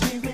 No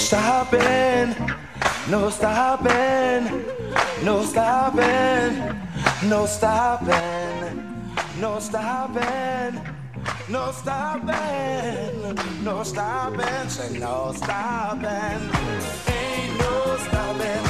stopping, no stopping, no stopping, no stopping, no stopping, no stopping, no stopping, say no stopping, ain't no stopping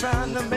trying to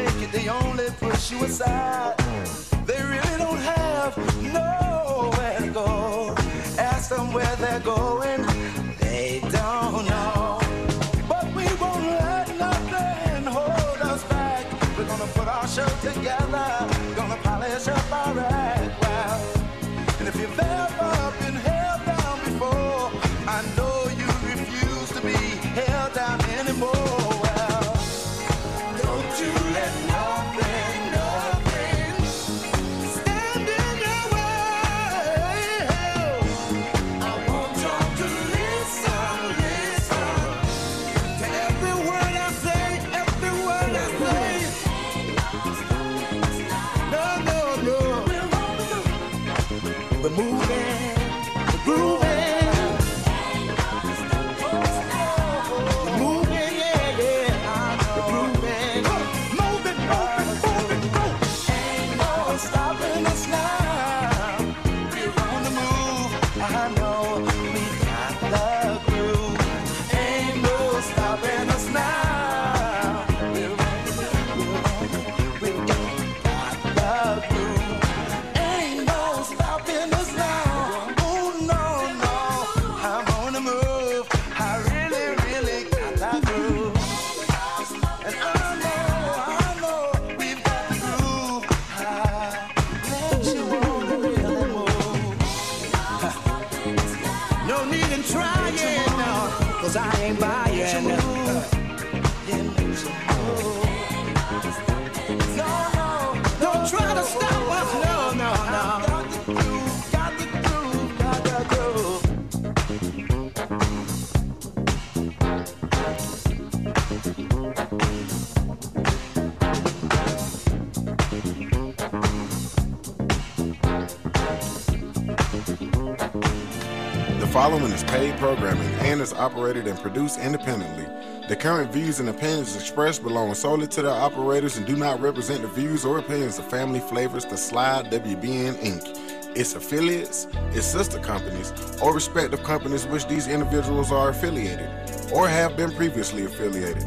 is operated and produced independently. The current views and opinions expressed belong solely to the operators and do not represent the views or opinions of Family Flavors, The Slide, WBN Inc., its affiliates, its sister companies, or respective companies which these individuals are affiliated or have been previously affiliated.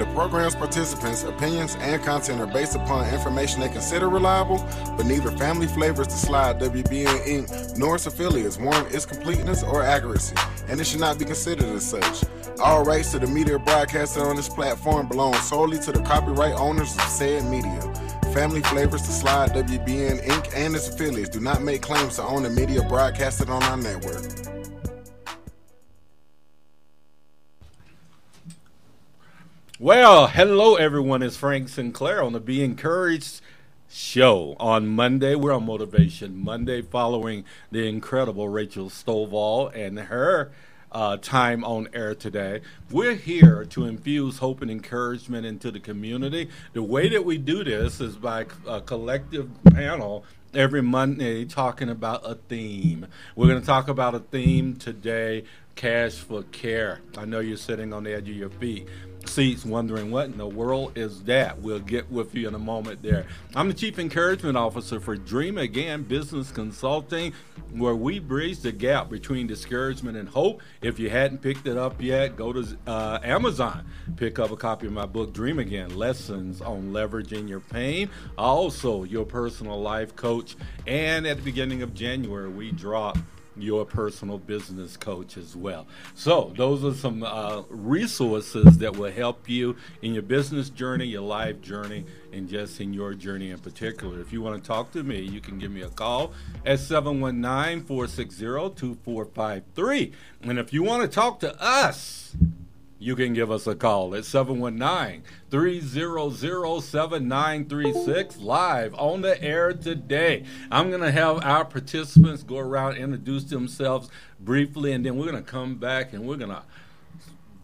The program's participants' opinions and content are based upon information they consider reliable, but neither Family Flavors, The Slide, WBN Inc., nor its affiliates warrant its completeness or accuracy, and it should not be considered as such. All rights to the media broadcasted on this platform belong solely to the copyright owners of said media. Family Flavors, The Slide, WBN Inc., and its affiliates do not make claims to own the media broadcasted on our network. Well, hello everyone. It's Frank Sinclair on the Be Encouraged show on Monday. We're on Motivation Monday following the incredible Rachel Stovall and her uh, time on air today. We're here to infuse hope and encouragement into the community. The way that we do this is by a collective panel every Monday talking about a theme. We're going to talk about a theme today cash for care. I know you're sitting on the edge of your feet seats wondering what in the world is that. We'll get with you in a moment there. I'm the Chief Encouragement Officer for Dream Again Business Consulting, where we bridge the gap between discouragement and hope. If you hadn't picked it up yet, go to uh, Amazon, pick up a copy of my book, Dream Again Lessons on Leveraging Your Pain. Also, your personal life coach. And at the beginning of January, we drop your personal business coach as well. So, those are some uh, resources that will help you in your business journey, your life journey, and just in your journey in particular. If you want to talk to me, you can give me a call at 719 460 2453. And if you want to talk to us, you can give us a call at 719 300 7936 live on the air today. I'm going to have our participants go around, introduce themselves briefly, and then we're going to come back and we're going to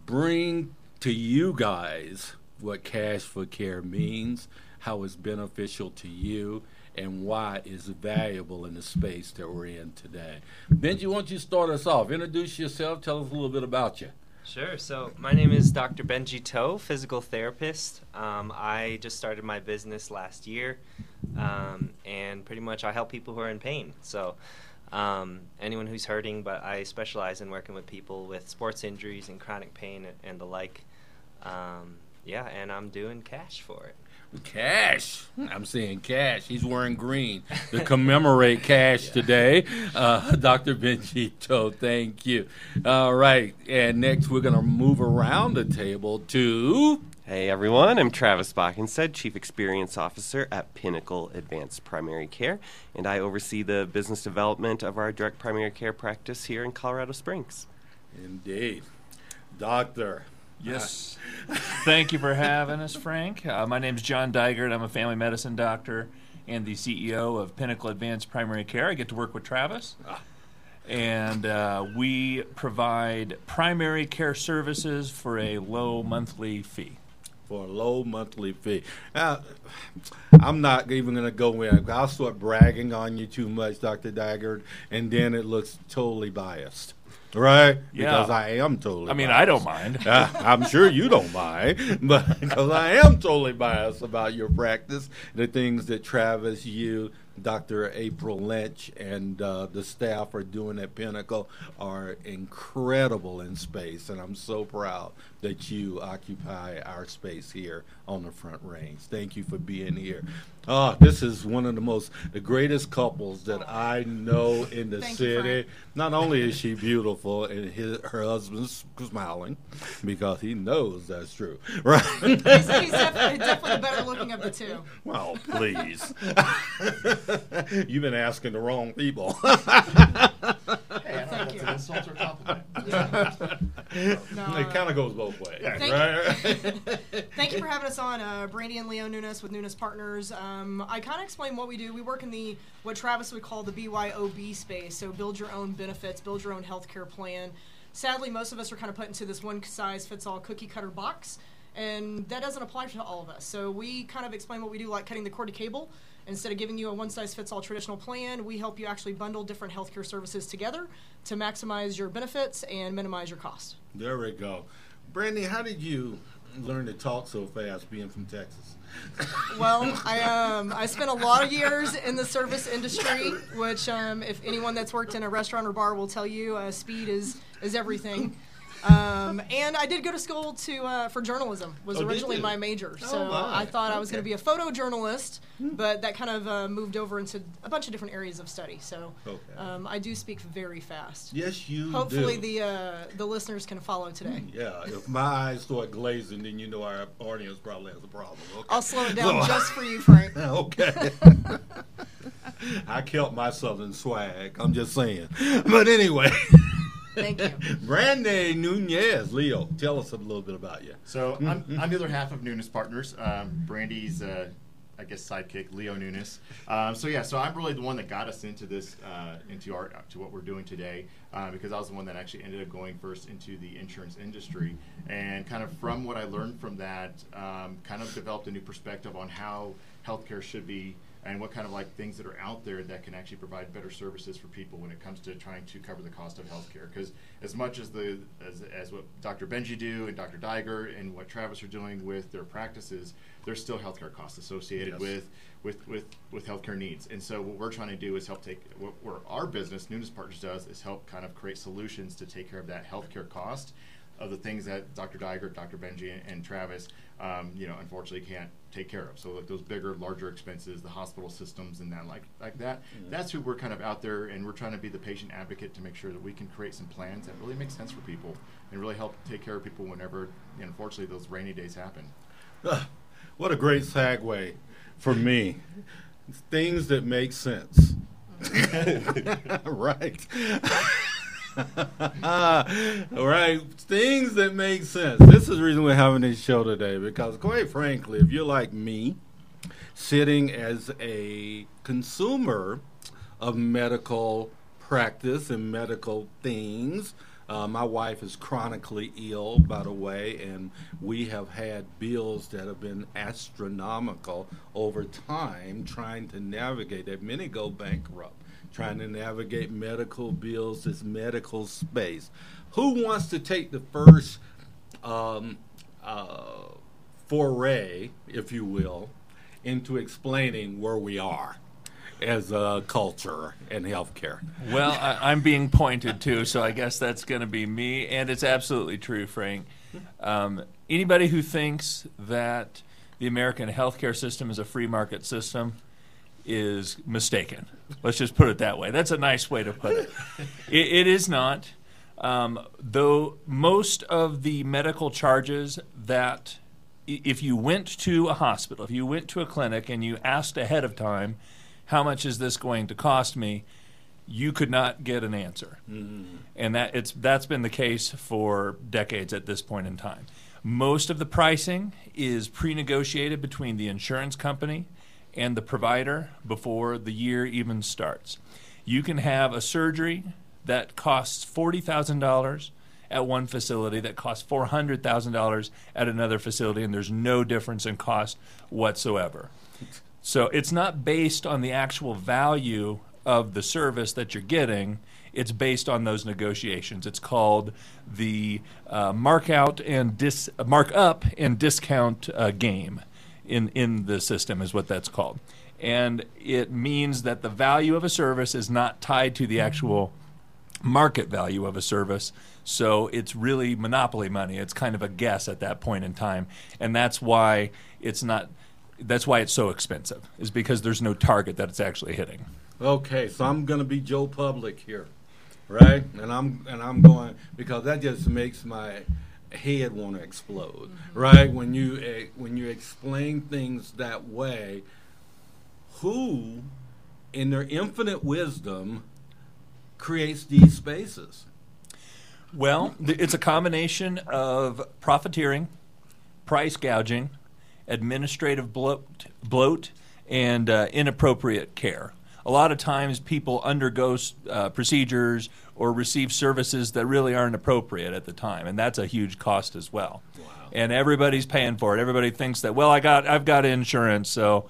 bring to you guys what Cash for Care means, how it's beneficial to you, and why it's valuable in the space that we're in today. Benji, why don't you start us off? Introduce yourself, tell us a little bit about you. Sure. So my name is Dr. Benji Toe, physical therapist. Um, I just started my business last year, um, and pretty much I help people who are in pain. So um, anyone who's hurting, but I specialize in working with people with sports injuries and chronic pain and, and the like. Um, yeah, and I'm doing cash for it. Cash. I'm saying cash. He's wearing green to commemorate cash today. Uh, Dr. Benjito, thank you. All right. And next, we're going to move around the table to. Hey everyone, I'm Travis Bockenstead, Chief Experience Officer at Pinnacle Advanced Primary Care, and I oversee the business development of our direct primary care practice here in Colorado Springs. Indeed. Doctor. Yes. Thank you for having us, Frank. Uh, my name is John Dygert. I'm a family medicine doctor and the CEO of Pinnacle Advanced Primary Care. I get to work with Travis. And uh, we provide primary care services for a low monthly fee. For a low monthly fee. Now, I'm not even going to go in. I'll start bragging on you too much, Dr. Daggard, and then it looks totally biased. Right? Yeah. Because I am totally I mean, biased. I don't mind. I'm sure you don't mind, but because I am totally biased about your practice, the things that Travis, you, Dr. April Lynch, and uh, the staff are doing at Pinnacle are incredible in space, and I'm so proud that you occupy our space here on the Front Range. Thank you for being here. Oh, this is one of the most, the greatest couples that I know in the Thank you, city. Frank. Not only is she beautiful, and his, her husband's smiling because he knows that's true, right? He's, he's definitely, definitely the better looking of the two. well, please. You've been asking the wrong people. Thank you. insult or compliment. No, it kind of goes both ways, Thank right? Thank you for having us on, uh, Brandy and Leo Nunes with Nunes Partners. Um, I kind of explain what we do. We work in the what Travis would call the BYOB space, so build your own benefits, build your own healthcare plan. Sadly, most of us are kind of put into this one size fits all cookie cutter box, and that doesn't apply to all of us. So we kind of explain what we do, like cutting the cord to cable. Instead of giving you a one size fits all traditional plan, we help you actually bundle different healthcare services together to maximize your benefits and minimize your cost. There we go. Brandy, how did you learn to talk so fast being from Texas? Well, I um I spent a lot of years in the service industry, which um, if anyone that's worked in a restaurant or bar will tell you, uh, speed is is everything. Um, and I did go to school to uh, for journalism. Was Oh, originally my major, Oh, so my. I thought I was going to be a photojournalist, but that kind of uh, moved over into a bunch of different areas of study. So Okay. um, I do speak very fast. Yes, you Hopefully do. the uh, the listeners can follow today. Yeah, if my eyes start glazing, then you know our audience probably has a problem. Okay. I'll slow it down So- just for you, Frank. okay. I kept my southern swag. I'm just saying. But anyway, Thank you. Brandy Nunes, Leo, tell us a little bit about you. So I'm, I'm the other half of Nunes Partners. Um, Brandy's, uh, I guess, sidekick, Leo Nunes. Um, so yeah, so I'm really the one that got us into this, uh, into art, to what we're doing today, uh, because I was the one that actually ended up going first into the insurance industry, and kind of from what I learned from that, um, kind of developed a new perspective on how healthcare should be and what kind of like things that are out there that can actually provide better services for people when it comes to trying to cover the cost of healthcare. Because as much as the as, as what Dr. Benji do and Dr. Dygert and what Travis are doing with their practices, there's still healthcare costs associated Yes. with with with with healthcare needs. And so what we're trying to do is help take what where our business Nunes Partners does is help kind of create solutions to take care of that healthcare cost of the things that Dr. Dygert, Dr. Benji, and, and Travis, um, you know, unfortunately can't take care of. So like those bigger, larger expenses, the hospital systems, and that like like that. Mm-hmm. That's who we're kind of out there, and we're trying to be the patient advocate to make sure that we can create some plans that really make sense for people and really help take care of people whenever, unfortunately, those rainy days happen. What a great segue for me. Things that make sense. right. All right. Things that make sense. This is the reason we're having this show today because, quite frankly, if you're like me, sitting as a consumer of medical practice and medical things. Uh, my wife is chronically ill, by the way, and we have had bills that have been astronomical over time trying to navigate that. Many go bankrupt trying to navigate medical bills, this medical space. Who wants to take the first um, uh, foray, if you will, into explaining where we are as a culture and healthcare. Well, I, I'm being pointed to, so I guess that's going to be me. And it's absolutely true, Frank. Um, anybody who thinks that the American healthcare system is a free market system is mistaken. Let's just put it that way. That's a nice way to put it. it, it is not. Um, though most of the medical charges that, if you went to a hospital, if you went to a clinic and you asked ahead of time, how much is this going to cost me? You could not get an answer, and that it's that's been the case for decades at this point in time. Most of the pricing is pre-negotiated between the insurance company and the provider before the year even starts. You can have a surgery that costs $40,000 at one facility that costs $400,000 at another facility, and there's no difference in cost whatsoever. So it's not based on the actual value of the service that you're getting. It's based on those negotiations. It's called the uh, mark out and dis mark up and discount uh, game in in the system is what that's called, and it means that the value of a service is not tied to the actual market value of a service. So it's really monopoly money. It's kind of a guess at that point in time, and that's why it's not. That's why it's so expensive. Is because there's no target that it's actually hitting. Okay, so I'm gonna be Joe Public here, right? And I'm and I'm going because that just makes my head want to explode, right? When you uh, when you explain things that way, who, in their infinite wisdom, creates these spaces? Well, it's a combination of profiteering, price gouging, administrative bloat, bloat and uh, inappropriate care. A lot of times people undergo uh, procedures or receive services that really aren't appropriate at the time, and that's a huge cost as well. And everybody's paying for it. Everybody thinks that, well, I got, I've got insurance, so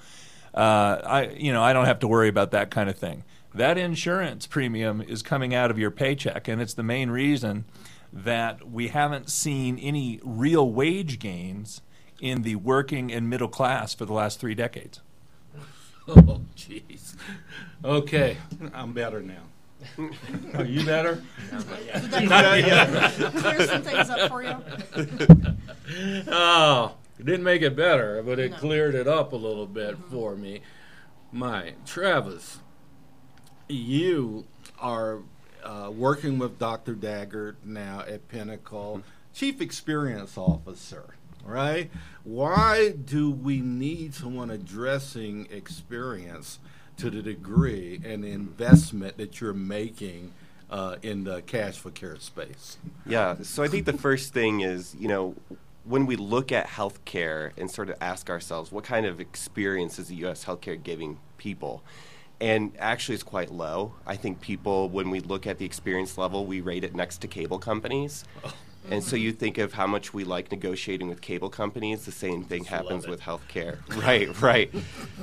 uh, I, you know, I don't have to worry about that kind of thing. That insurance premium is coming out of your paycheck, and it's the main reason that we haven't seen any real wage gains in the working and middle class for the last three decades. Oh, jeez. Okay, I'm better now. Are you better? Did that clear some things up for you? Oh, it didn't make it better, but it No. cleared it up a little bit for me. My Travis, you are uh, working with Dr. Daggett now at Pinnacle, Chief Experience Officer, right? Why do we need someone addressing experience to the degree and the investment that you're making uh, in the cash for care space? Yeah, so I think the first thing is, you know, when we look at healthcare and sort of ask ourselves, what kind of experience is the U.S. healthcare giving people? And actually, it's quite low. I think people, when we look at the experience level, we rate it next to cable companies. And so you think of how much we like negotiating with cable companies, the same thing happens it. with healthcare. right, right.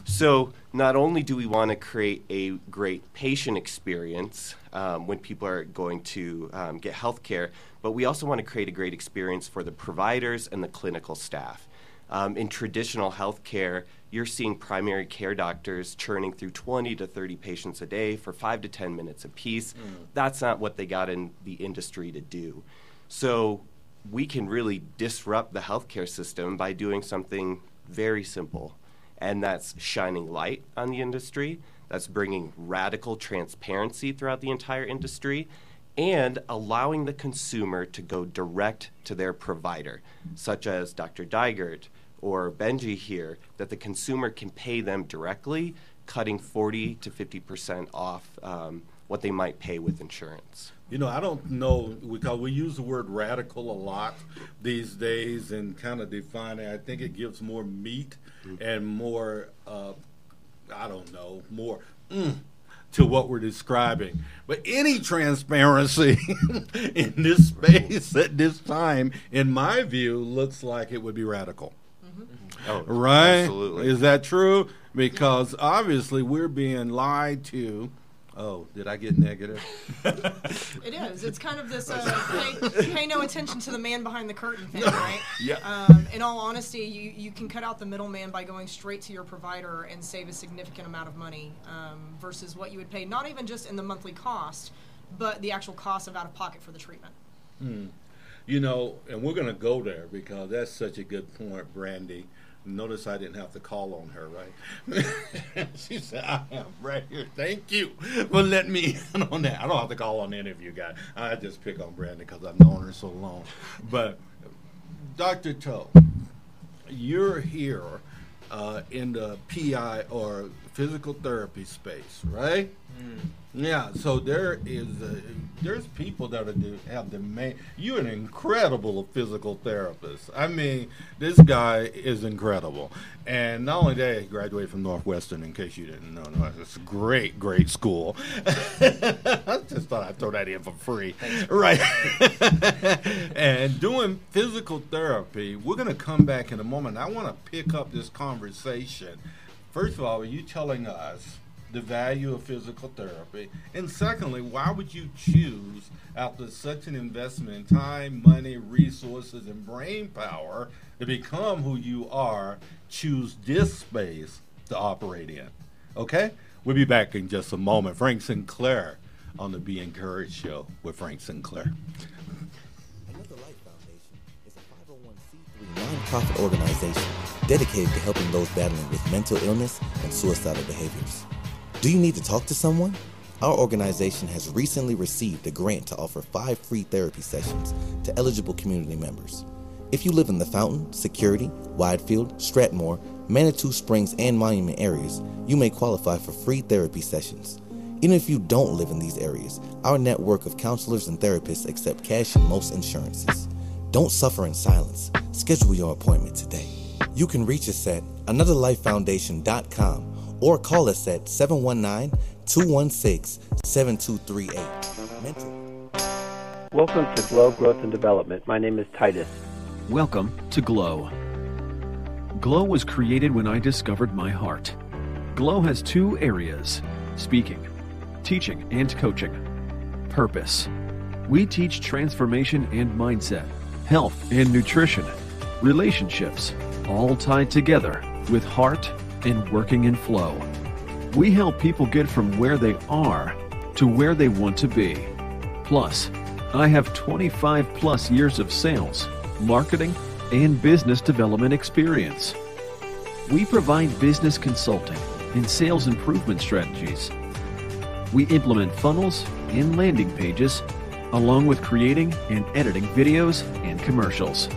So not only do we want to create a great patient experience um, when people are going to um, get healthcare, but we also want to create a great experience for the providers and the clinical staff. Um, in traditional healthcare, you're seeing primary care doctors churning through 20 to 30 patients a day for five to 10 minutes apiece. That's not what they got in the industry to do. So we can really disrupt the healthcare system by doing something very simple, and that's shining light on the industry. That's bringing radical transparency throughout the entire industry and allowing the consumer to go direct to their provider, such as Dr. Dygert or Benji here, that the consumer can pay them directly, cutting 40 to 50% off um, what they might pay with insurance. You know, I don't know because we use the word radical a lot these days and kind of define it. I think it gives more meat and more, uh, I don't know, more mm, to what we're describing. But any transparency in this space at this time, in my view, looks like it would be radical. Oh, Right? Absolutely. Is that true? Because obviously we're being lied to. Oh, did I get negative? It is. It's kind of this uh, pay, pay no attention to the man behind the curtain thing, right? Yeah. Um, in all honesty, you, you can cut out the middleman by going straight to your provider and save a significant amount of money um, versus what you would pay, not even just in the monthly cost, but the actual cost of out of pocket for the treatment. You know, and we're going to go there because that's such a good point, Brandy. Notice I didn't have to call on her, right? she said, I am right here. Thank you for letting me in on that. I don't have to call on any of you guys. I just pick on Brandon because I've known her so long. But, Dr. Toe, you're here uh, in the PI or physical therapy space, right? Yeah, so there is uh, there's people that are do, have the main. You're an incredible physical therapist. I mean, this guy is incredible, and not only that, he graduated from Northwestern. In case you didn't know, no, it's a great, great school. I just thought I'd throw that in for free, right? and doing physical therapy, we're gonna come back in a moment. I want to pick up this conversation. First of all, are you telling us? the value of physical therapy? And secondly, why would you choose, after such an investment in time, money, resources, and brain power to become who you are, choose this space to operate in? Okay? We'll be back in just a moment. Frank Sinclair on the Be Encouraged show with Frank Sinclair. Nonprofit organization dedicated to helping those battling with mental illness and suicidal behaviors. Do you need to talk to someone? Our organization has recently received a grant to offer five free therapy sessions to eligible community members. If you live in the Fountain, Security, Widefield, Stratmoor, Manitou Springs, and Monument areas, you may qualify for free therapy sessions. Even if you don't live in these areas, our network of counselors and therapists accept cash and most insurances. Don't suffer in silence. Schedule your appointment today. You can reach us at anotherlifefoundation.com or call us at 719 216 7238. Mental. Welcome to Glow Growth and Development. My name is Titus. Welcome to Glow. Glow was created when I discovered my heart. Glow has two areas speaking, teaching, and coaching. Purpose. We teach transformation and mindset, health and nutrition, relationships, all tied together with heart and working in flow. We help people get from where they are to where they want to be. Plus, I have 25 plus years of sales, marketing, and business development experience. We provide business consulting and sales improvement strategies. We implement funnels and landing pages, along with creating and editing videos and commercials.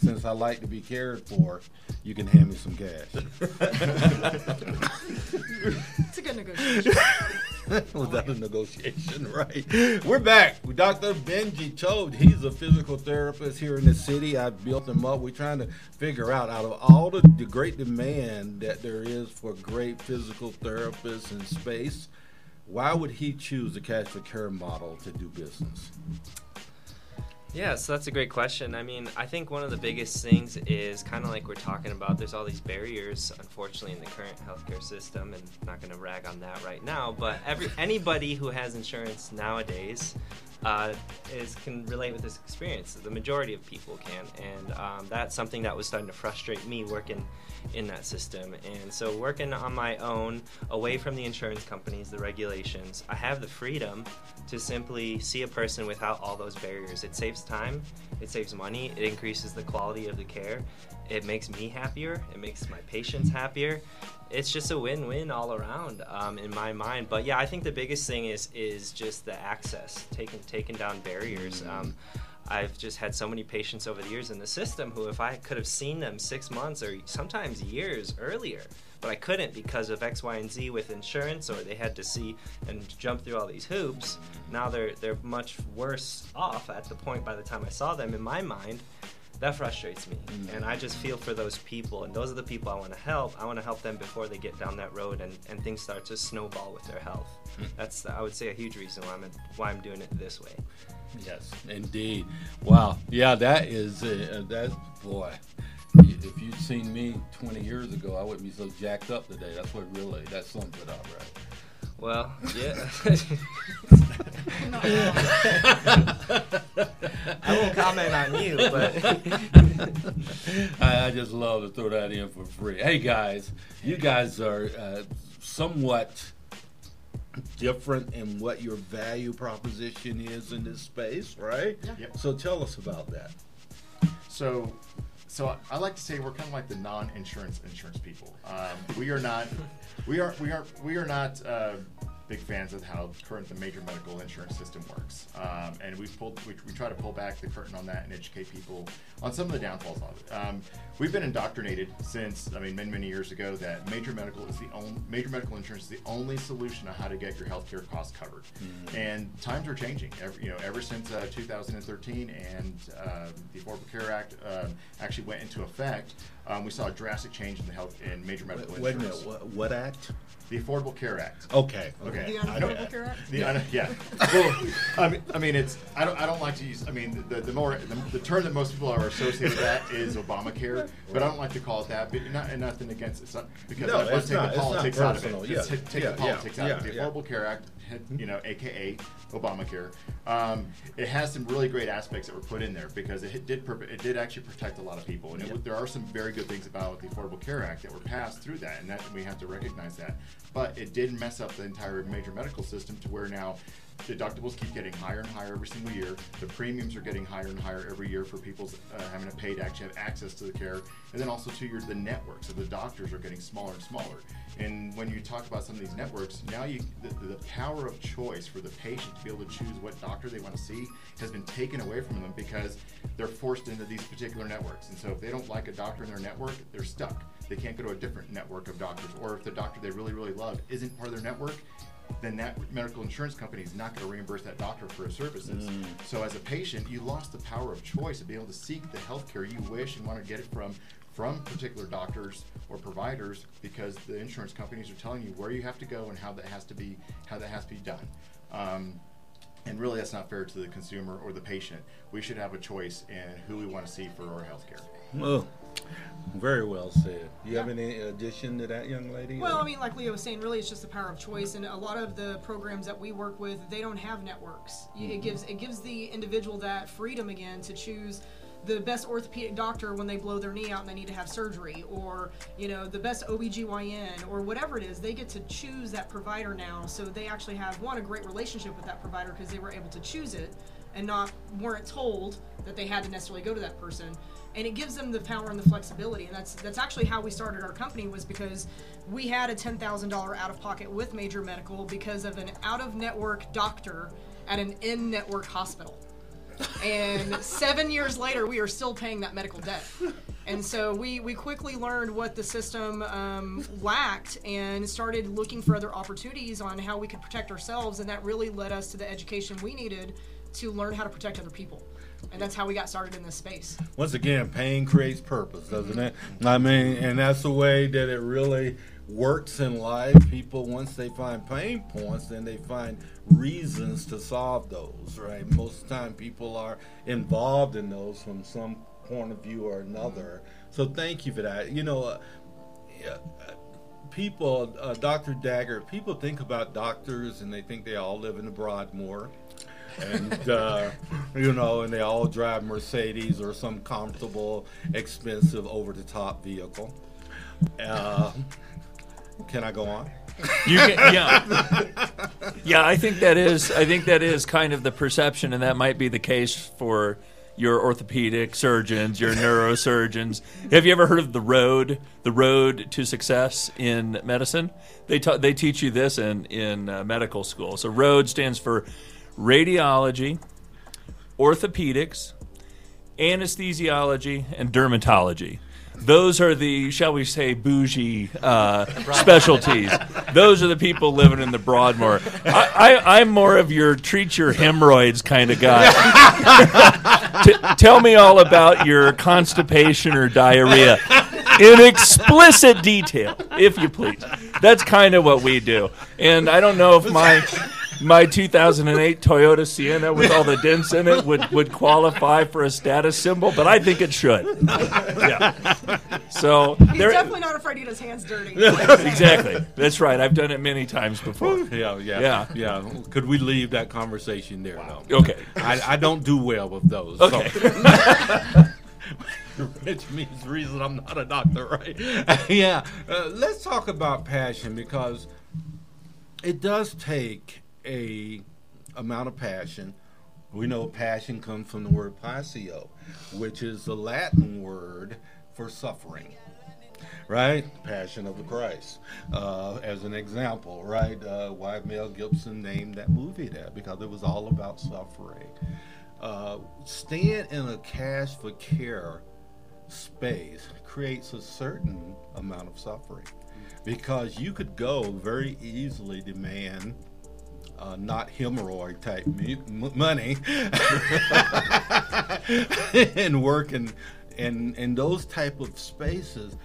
Since I like to be cared for, you can hand me some cash. It's a good negotiation. Was that a negotiation? Right. We're back. with Dr. Benji Toad. He's a physical therapist here in the city. I built him up. We're trying to figure out, out of all the, the great demand that there is for great physical therapists in space, why would he choose the cash for care model to do business? Yeah, so that's a great question. I mean, I think one of the biggest things is kind of like we're talking about. There's all these barriers, unfortunately, in the current healthcare system, and I'm not going to rag on that right now. But every anybody who has insurance nowadays uh, is can relate with this experience. The majority of people can, and um, that's something that was starting to frustrate me working in that system. And so, working on my own, away from the insurance companies, the regulations, I have the freedom to simply see a person without all those barriers. It saves time, it saves money, it increases the quality of the care, it makes me happier, it makes my patients happier. It's just a win-win all around um, in my mind. But yeah, I think the biggest thing is is just the access, taking taking down barriers. Um, I've just had so many patients over the years in the system who, if I could have seen them six months or sometimes years earlier, but I couldn't because of X, Y, and Z with insurance, or they had to see and jump through all these hoops. Now they're they're much worse off at the point by the time I saw them. In my mind, that frustrates me, and I just feel for those people, and those are the people I want to help. I want to help them before they get down that road and, and things start to snowball with their health. That's I would say a huge reason why I'm why I'm doing it this way. Yes, indeed. Wow. Yeah, that is uh, that boy. If you'd seen me 20 years ago, I wouldn't be so jacked up today. That's what really that sums it up, right? Well, yeah. I won't comment on you, but I, I just love to throw that in for free. Hey guys, you guys are uh, somewhat different in what your value proposition is in this space, right? Yep. So tell us about that. So, so I, I like to say we're kind of like the non-insurance insurance people. Um, we are not, we are, we are, we are not uh, big fans of how current the major medical insurance system works. Um, and we pulled, we, we try to pull back the curtain on that and educate people on some of the downfalls of it. Um, we've been indoctrinated since, I mean, many many years ago that major medical is the only major medical insurance is the only solution on how to get your healthcare costs covered. And times are changing. Every, you know, ever since uh, 2013 and um, the Affordable Care Act um, actually went into effect, um, we saw a drastic change in the health in major medical Wait a insurance. minute. What, what act? The Affordable Care Act. Okay. Okay. The I know- Unaffordable Care Act? The, un- yeah. Well, I mean, I mean, it's I don't I don't like to use. I mean, the, the more the, the term that most people are associated with that is Obamacare, but I don't like to call it that. But not and nothing against it, not, because No, I want it's to take not- the it's not politics out of personal, it. yeah. Just take, take Yeah, the yeah, politics out of it. yeah, The yeah. Affordable Care Act, you know, AKA Obamacare, um, it has some really great aspects that were put in there because it did it did actually protect a lot of people, and it, there are some very good things about the Affordable Care Act that were passed through that, and that we have to recognize that. But it did mess up the entire major medical system to where now deductibles keep getting higher and higher every single year. The premiums are getting higher and higher every year for people uh, having to pay to actually have access to the care, and then also two years, the networks of the doctors are getting smaller and smaller. And when you talk about some of these networks, now you the, the power of choice for the patient to be able to choose what doctor they want to see has been taken away from them because they're forced into these particular networks. And so if they don't like a doctor in their network, they're stuck. They can't go to a different network of doctors. Or if the doctor they really, really love isn't part of their network, then that medical insurance company is not going to reimburse that doctor for his services. So as a patient, you lost the power of choice of being able to seek the health care you wish and want to get it from from particular doctors or providers because the insurance companies are telling you where you have to go and how that has to be how that has to be done. Um, and really, that's not fair to the consumer or the patient. We should have a choice in who we want to see for our health care. Very well said. You have any addition to that, young lady? Well, I mean, like Leo was saying, really, it's just the power of choice, and a lot of the programs that we work with, they don't have networks. You- It mm-hmm. gives it gives the individual that freedom again to choose the best orthopedic doctor when they blow their knee out and they need to have surgery, or you know, the best OBGYN, or whatever it is. They get to choose that provider now, so they actually have one a great relationship with that provider because they were able to choose it and not weren't told that they had to necessarily go to that person and it gives them the power and the flexibility and that's that's actually how we started our company was because we had a $10,000 out of pocket with major medical because of an out of network doctor at an in network hospital and 7 years later we are still paying that medical debt And so we, we quickly learned what the system um, lacked and started looking for other opportunities on how we could protect ourselves. And that really led us to the education we needed to learn how to protect other people. And that's how we got started in this space. Once again, pain creates purpose, doesn't it? I mean, and that's the way that it really works in life. People, once they find pain points, then they find reasons to solve those, right? Most of the time, people are involved in those from some point of view or another. So thank you for that. You know, uh, people, uh, Dr. Dagger, people think about doctors and they think they all live in the Broadmoor. And uh, you know, and they all drive Mercedes or some comfortable, expensive, over-the-top vehicle. Uh, can I go on? You can, yeah, yeah. I think that is. I think that is kind of the perception, and that might be the case for your orthopedic surgeons, your neurosurgeons. Have you ever heard of the road, the road to success in medicine? They ta- they teach you this in in uh, medical school. So ROAD stands for radiology, orthopedics, anesthesiology, and dermatology. Those are the, shall we say, bougie uh, specialties. Those are the people living in the Broadmoor. I, I, I'm more of your treat your hemorrhoids kind of guy. T- tell me all about your constipation or diarrhea in explicit detail, if you please. That's kind of what we do. And I don't know if my my 2008 Toyota Sienna with all the dents in it would, would qualify for a status symbol, but I think it should. Yeah. So He's there, definitely not afraid to get his hands dirty. exactly. That's right. I've done it many times before. Yeah, yeah, Yeah. yeah. Could we leave that conversation there, though? Okay. I, I don't do well with those. Okay. So. Which means reason I'm not a doctor, right? yeah. Uh, let's talk about passion because it does take a amount of passion. We know passion comes from the word passio, which is the Latin word for suffering right? Passion of the Christ, uh, as an example, right? Uh, why Mel Gibson named that movie that because it was all about suffering. Uh, staying in a cash for care space creates a certain amount of suffering because you could go very easily demand uh, not hemorrhoid type m- money and work in, in, in those type of spaces.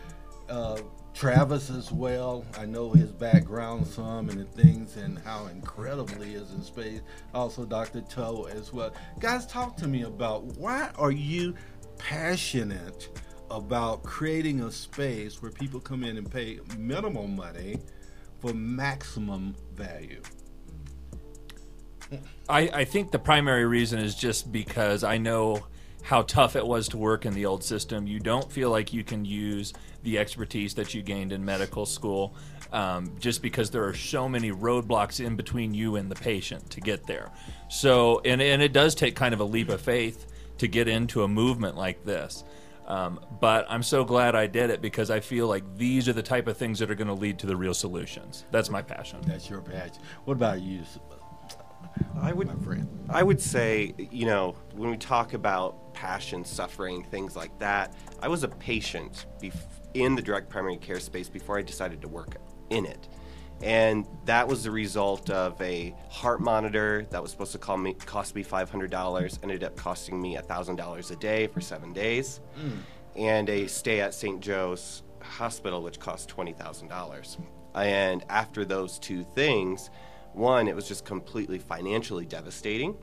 Uh, Travis as well. I know his background some and the things and how incredible he is in space. Also, Dr. Toe as well. Guys, talk to me about why are you passionate about creating a space where people come in and pay minimal money for maximum value? I, I think the primary reason is just because I know how tough it was to work in the old system. You don't feel like you can use the expertise that you gained in medical school um, just because there are so many roadblocks in between you and the patient to get there. So, and, and it does take kind of a leap of faith to get into a movement like this. Um, but I'm so glad I did it because I feel like these are the type of things that are going to lead to the real solutions. That's my passion. That's your passion. What about you, I would? I would say, you know, when we talk about passion, suffering, things like that, I was a patient bef- in the direct primary care space before I decided to work in it. And that was the result of a heart monitor that was supposed to call me, cost me $500, ended up costing me $1,000 a day for seven days, hmm. and a stay at St. Joe's Hospital, which cost $20,000. And after those two things, one, it was just completely financially devastating.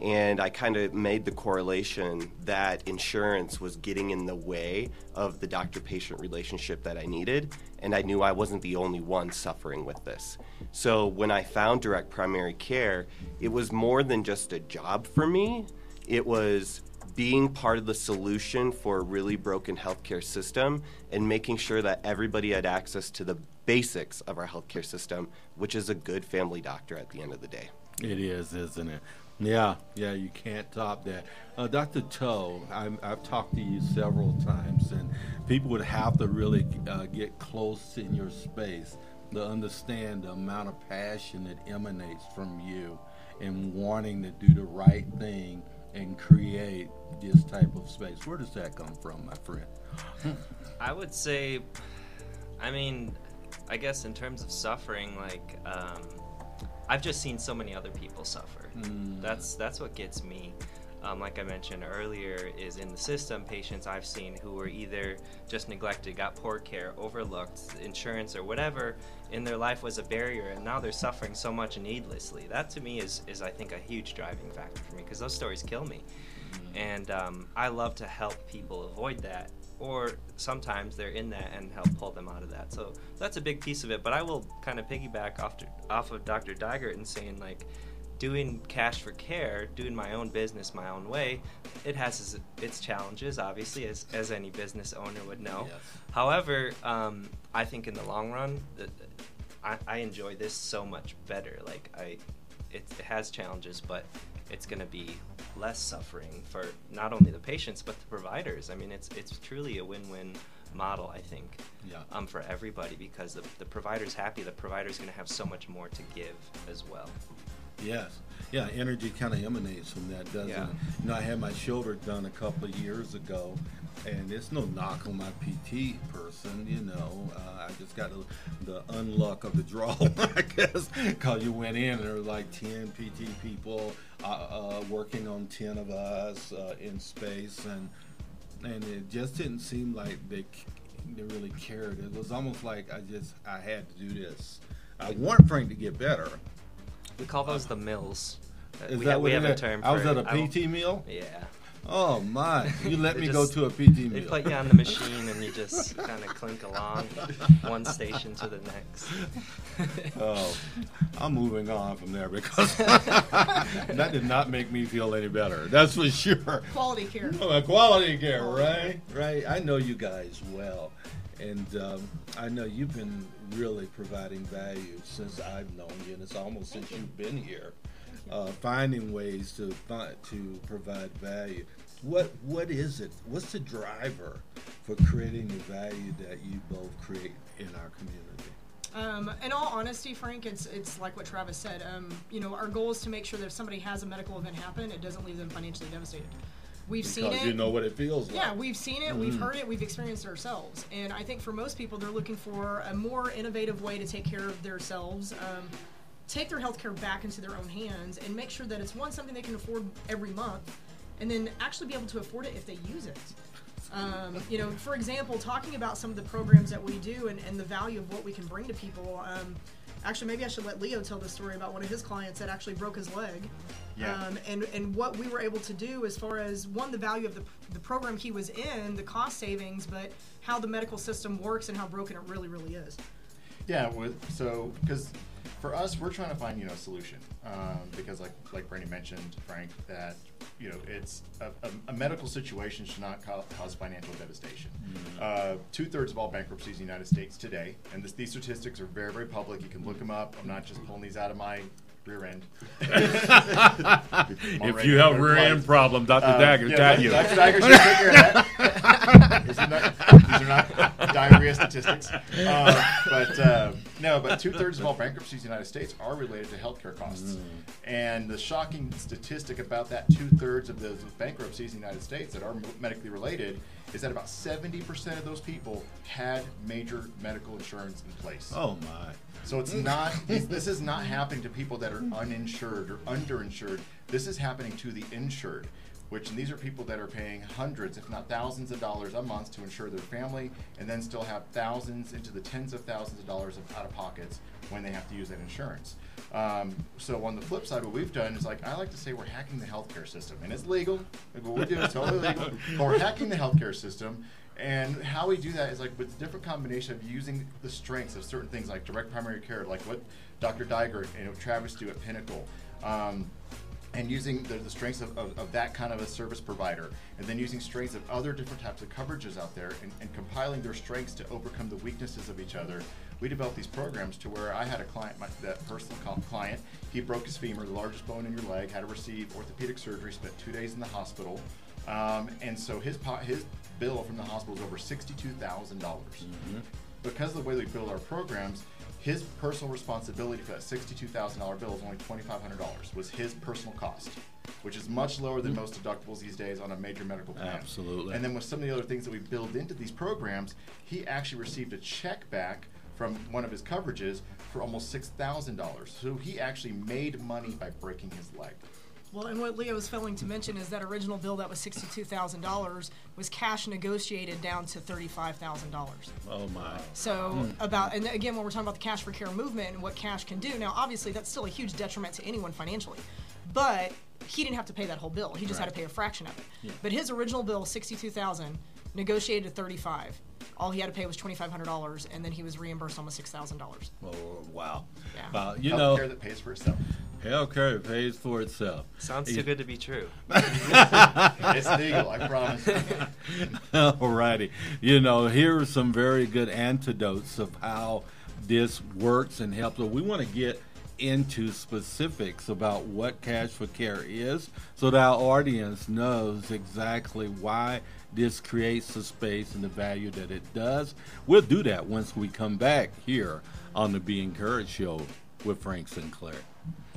And I kind of made the correlation that insurance was getting in the way of the doctor patient relationship that I needed. And I knew I wasn't the only one suffering with this. So when I found direct primary care, it was more than just a job for me, it was being part of the solution for a really broken healthcare system and making sure that everybody had access to the basics of our healthcare system, which is a good family doctor at the end of the day. It is, isn't it? Yeah, yeah, you can't top that. Uh, Dr. Toe, I'm, I've talked to you several times, and people would have to really uh, get close in your space to understand the amount of passion that emanates from you and wanting to do the right thing and create this type of space? Where does that come from, my friend? I would say, I mean, I guess in terms of suffering, like um, I've just seen so many other people suffer. Mm. That's that's what gets me. Um, like I mentioned earlier, is in the system patients I've seen who were either just neglected, got poor care, overlooked, insurance or whatever in their life was a barrier, and now they're suffering so much needlessly. That to me is is I think a huge driving factor for me because those stories kill me, and um, I love to help people avoid that or sometimes they're in that and help pull them out of that. So that's a big piece of it. But I will kind of piggyback off to, off of Dr. Dygert and saying like doing cash for care, doing my own business my own way, it has its, its challenges, obviously, as, as any business owner would know. Yes. However, um, I think in the long run, I, I enjoy this so much better. Like I, it, it has challenges, but it's going to be less suffering for not only the patients but the providers. I mean, it's it's truly a win-win model. I think. Yeah. Um, for everybody because the the provider's happy. The provider's going to have so much more to give as well. Yes. Yeah, energy kind of emanates from that, doesn't Yeah. it? You know, I had my shoulder done a couple of years ago, and it's no knock on my PT person, you know. Uh, I just got the, the unluck of the draw, I guess, because you went in and there were like 10 PT people uh, uh, working on 10 of us uh, in space, and and it just didn't seem like they they really cared. It was almost like I just I had to do this. I want Frank to get better. We call those the mills. Is we that have, we have it a is? term. I was for at it. a I will- PT meal? Yeah. Oh my! You let They me go to a PT meal. They put you on the machine and you just kind of clink along one station to the next. Oh, I'm moving on from there because that did not make me feel any better. That's for sure. Quality care. Oh, quality care, right? Right. I know you guys well, and um, I know you've been really providing value since I've known you, and it's almost since you've been here, uh, finding ways to fi- to provide value. What what is it? What's the driver for creating the value that you both create in our community? Um, in all honesty, Frank, it's it's like what Travis said. Um, you know, our goal is to make sure that if somebody has a medical event happen, it doesn't leave them financially devastated. We've seen it. you know what it feels like. Yeah, we've seen it, we've Mhm. heard it, we've experienced it ourselves. And I think for most people, they're looking for a more innovative way to take care of themselves, um, take their healthcare back into their own hands, and make sure that it's one something they can afford every month, and then actually be able to afford it if they use it. Um, you know, for example, talking about some of the programs that we do and, and the value of what we can bring to people. Um, actually, maybe I should let Leo tell the story about one of his clients that actually broke his leg. Yeah. Um, and, and what we were able to do as far as one, the value of the, the program he was in, the cost savings, but how the medical system works and how broken it really, really is. Yeah, with so because for us, we're trying to find you know a solution um, because like like Brandy mentioned, Frank, that you know it's a, a, a medical situation should not ca- cause financial devastation. Uh, Two thirds of all bankruptcies in the United States today, and this, these statistics are very very public. You can look them up. I'm not just pulling these out of my rear end. If you have rear end problem, Dr. Dagger, yeah, got you. Dr. Dagger should take care of these, are not, these are not diarrhea statistics. Uh, but uh, no, but two thirds of all bankruptcies in the United States are related to healthcare costs. And the shocking statistic about that two thirds of those bankruptcies in the United States that are medically related is that about 70% of those people had major medical insurance in place. Oh my. So it's not. This, this is not happening to people that are uninsured or underinsured. This is happening to the insured, which and these are people that are paying hundreds, if not thousands, of dollars a month to insure their family, and then still have thousands into the tens of thousands of dollars of out of pockets when they have to use that insurance. Um, so on the flip side, what we've done is like I like to say we're hacking the healthcare system, and it's legal. Like what we do is totally legal, but we're hacking the healthcare system. And how we do that is like with a different combination of using the strengths of certain things like direct primary care, like what Dr. Dygert and Travis do at Pinnacle. Um, and using the, the strengths of, of, of that kind of a service provider, and then using strengths of other different types of coverages out there, and, and compiling their strengths to overcome the weaknesses of each other, we developed these programs to where I had a client, my, that personal client, he broke his femur, the largest bone in your leg, had to receive orthopedic surgery, spent two days in the hospital, um, and so his his bill from the hospital was over sixty-two thousand dollars. Because of the way we build our programs, his personal responsibility for that sixty-two thousand dollar bill is only twenty-five hundred dollars. Was his personal cost. which is much lower than most deductibles these days on a major medical plan. Absolutely. And then with some of the other things that we build into these programs, he actually received a check back from one of his coverages for almost six thousand dollars. So he actually made money by breaking his leg. Well, and what Leo was failing to mention is that original bill that was sixty-two thousand dollars was cash negotiated down to thirty-five thousand dollars. Oh my. So about and again, when we're talking about the cash for care movement and what cash can do, now obviously that's still a huge detriment to anyone financially, but he didn't have to pay that whole bill. He just had to pay a fraction of it. But his original bill, sixty-two thousand, negotiated to thirty-five. All he had to pay was twenty-five hundred dollars, and then he was reimbursed almost six thousand dollars. Oh wow. Yeah. Well, you Health know, care that pays for itself. Healthcare pays for itself. Sounds Yeah. too good to be true. It's legal, I promise. Alrighty. You know, here are some very good antidotes of how this works and helps. So we want to get into specifics about what cash for care is so that our audience knows exactly why this creates the space and the value that it does. We'll do that once we come back here on the Be Encouraged show with Frank Sinclair.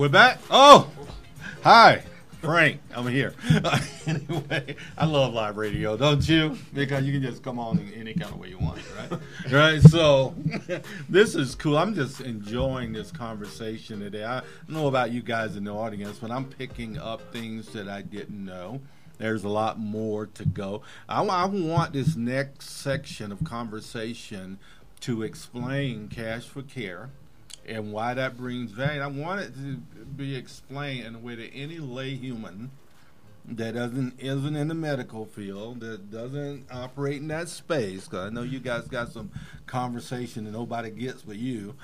we're back. Oh, hi. Frank, I'm here. anyway, I love live radio, don't you? Because you can just come on in any kind of way you want, right? right. So this is cool. I'm just enjoying this conversation today. I don't know about you guys in the audience, but I'm picking up things that I didn't know. There's a lot more to go. I, I want this next section of conversation to explain cash for care and why that brings value. I want it to be explained in a way that any lay human that doesn't isn't in the medical field that doesn't operate in that space because I know you guys got some conversation that nobody gets but you.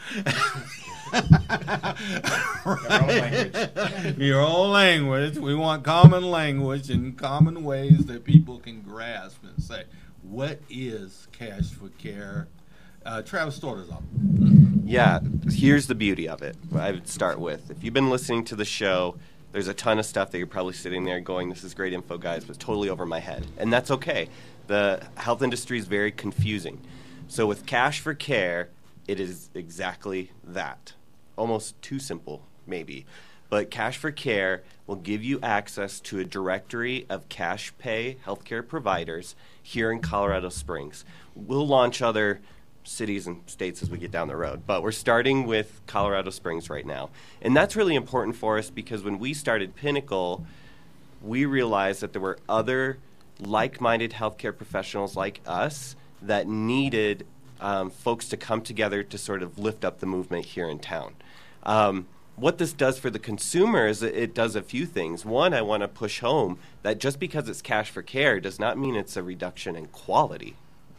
language. Your own language. We want common language and common ways that people can grasp and say, "What is cash for care?" Uh, Travis, start us off. Yeah, here's the beauty of it. I would start with if you've been listening to the show, there's a ton of stuff that you're probably sitting there going, "This is great info, guys," but totally over my head, and that's okay. The health industry is very confusing. So with Cash for Care, it is exactly that. Almost too simple, maybe. But Cash for Care will give you access to a directory of cash pay healthcare providers here in Colorado Springs. We'll launch other cities and states as we get down the road. But we're starting with Colorado Springs right now. And that's really important for us because when we started Pinnacle, we realized that there were other like minded healthcare professionals like us that needed um, folks to come together to sort of lift up the movement here in town. Um, what this does for the consumer is it- it does a few things. One, I want to push home that just because it's cash for care does not mean it's a reduction in quality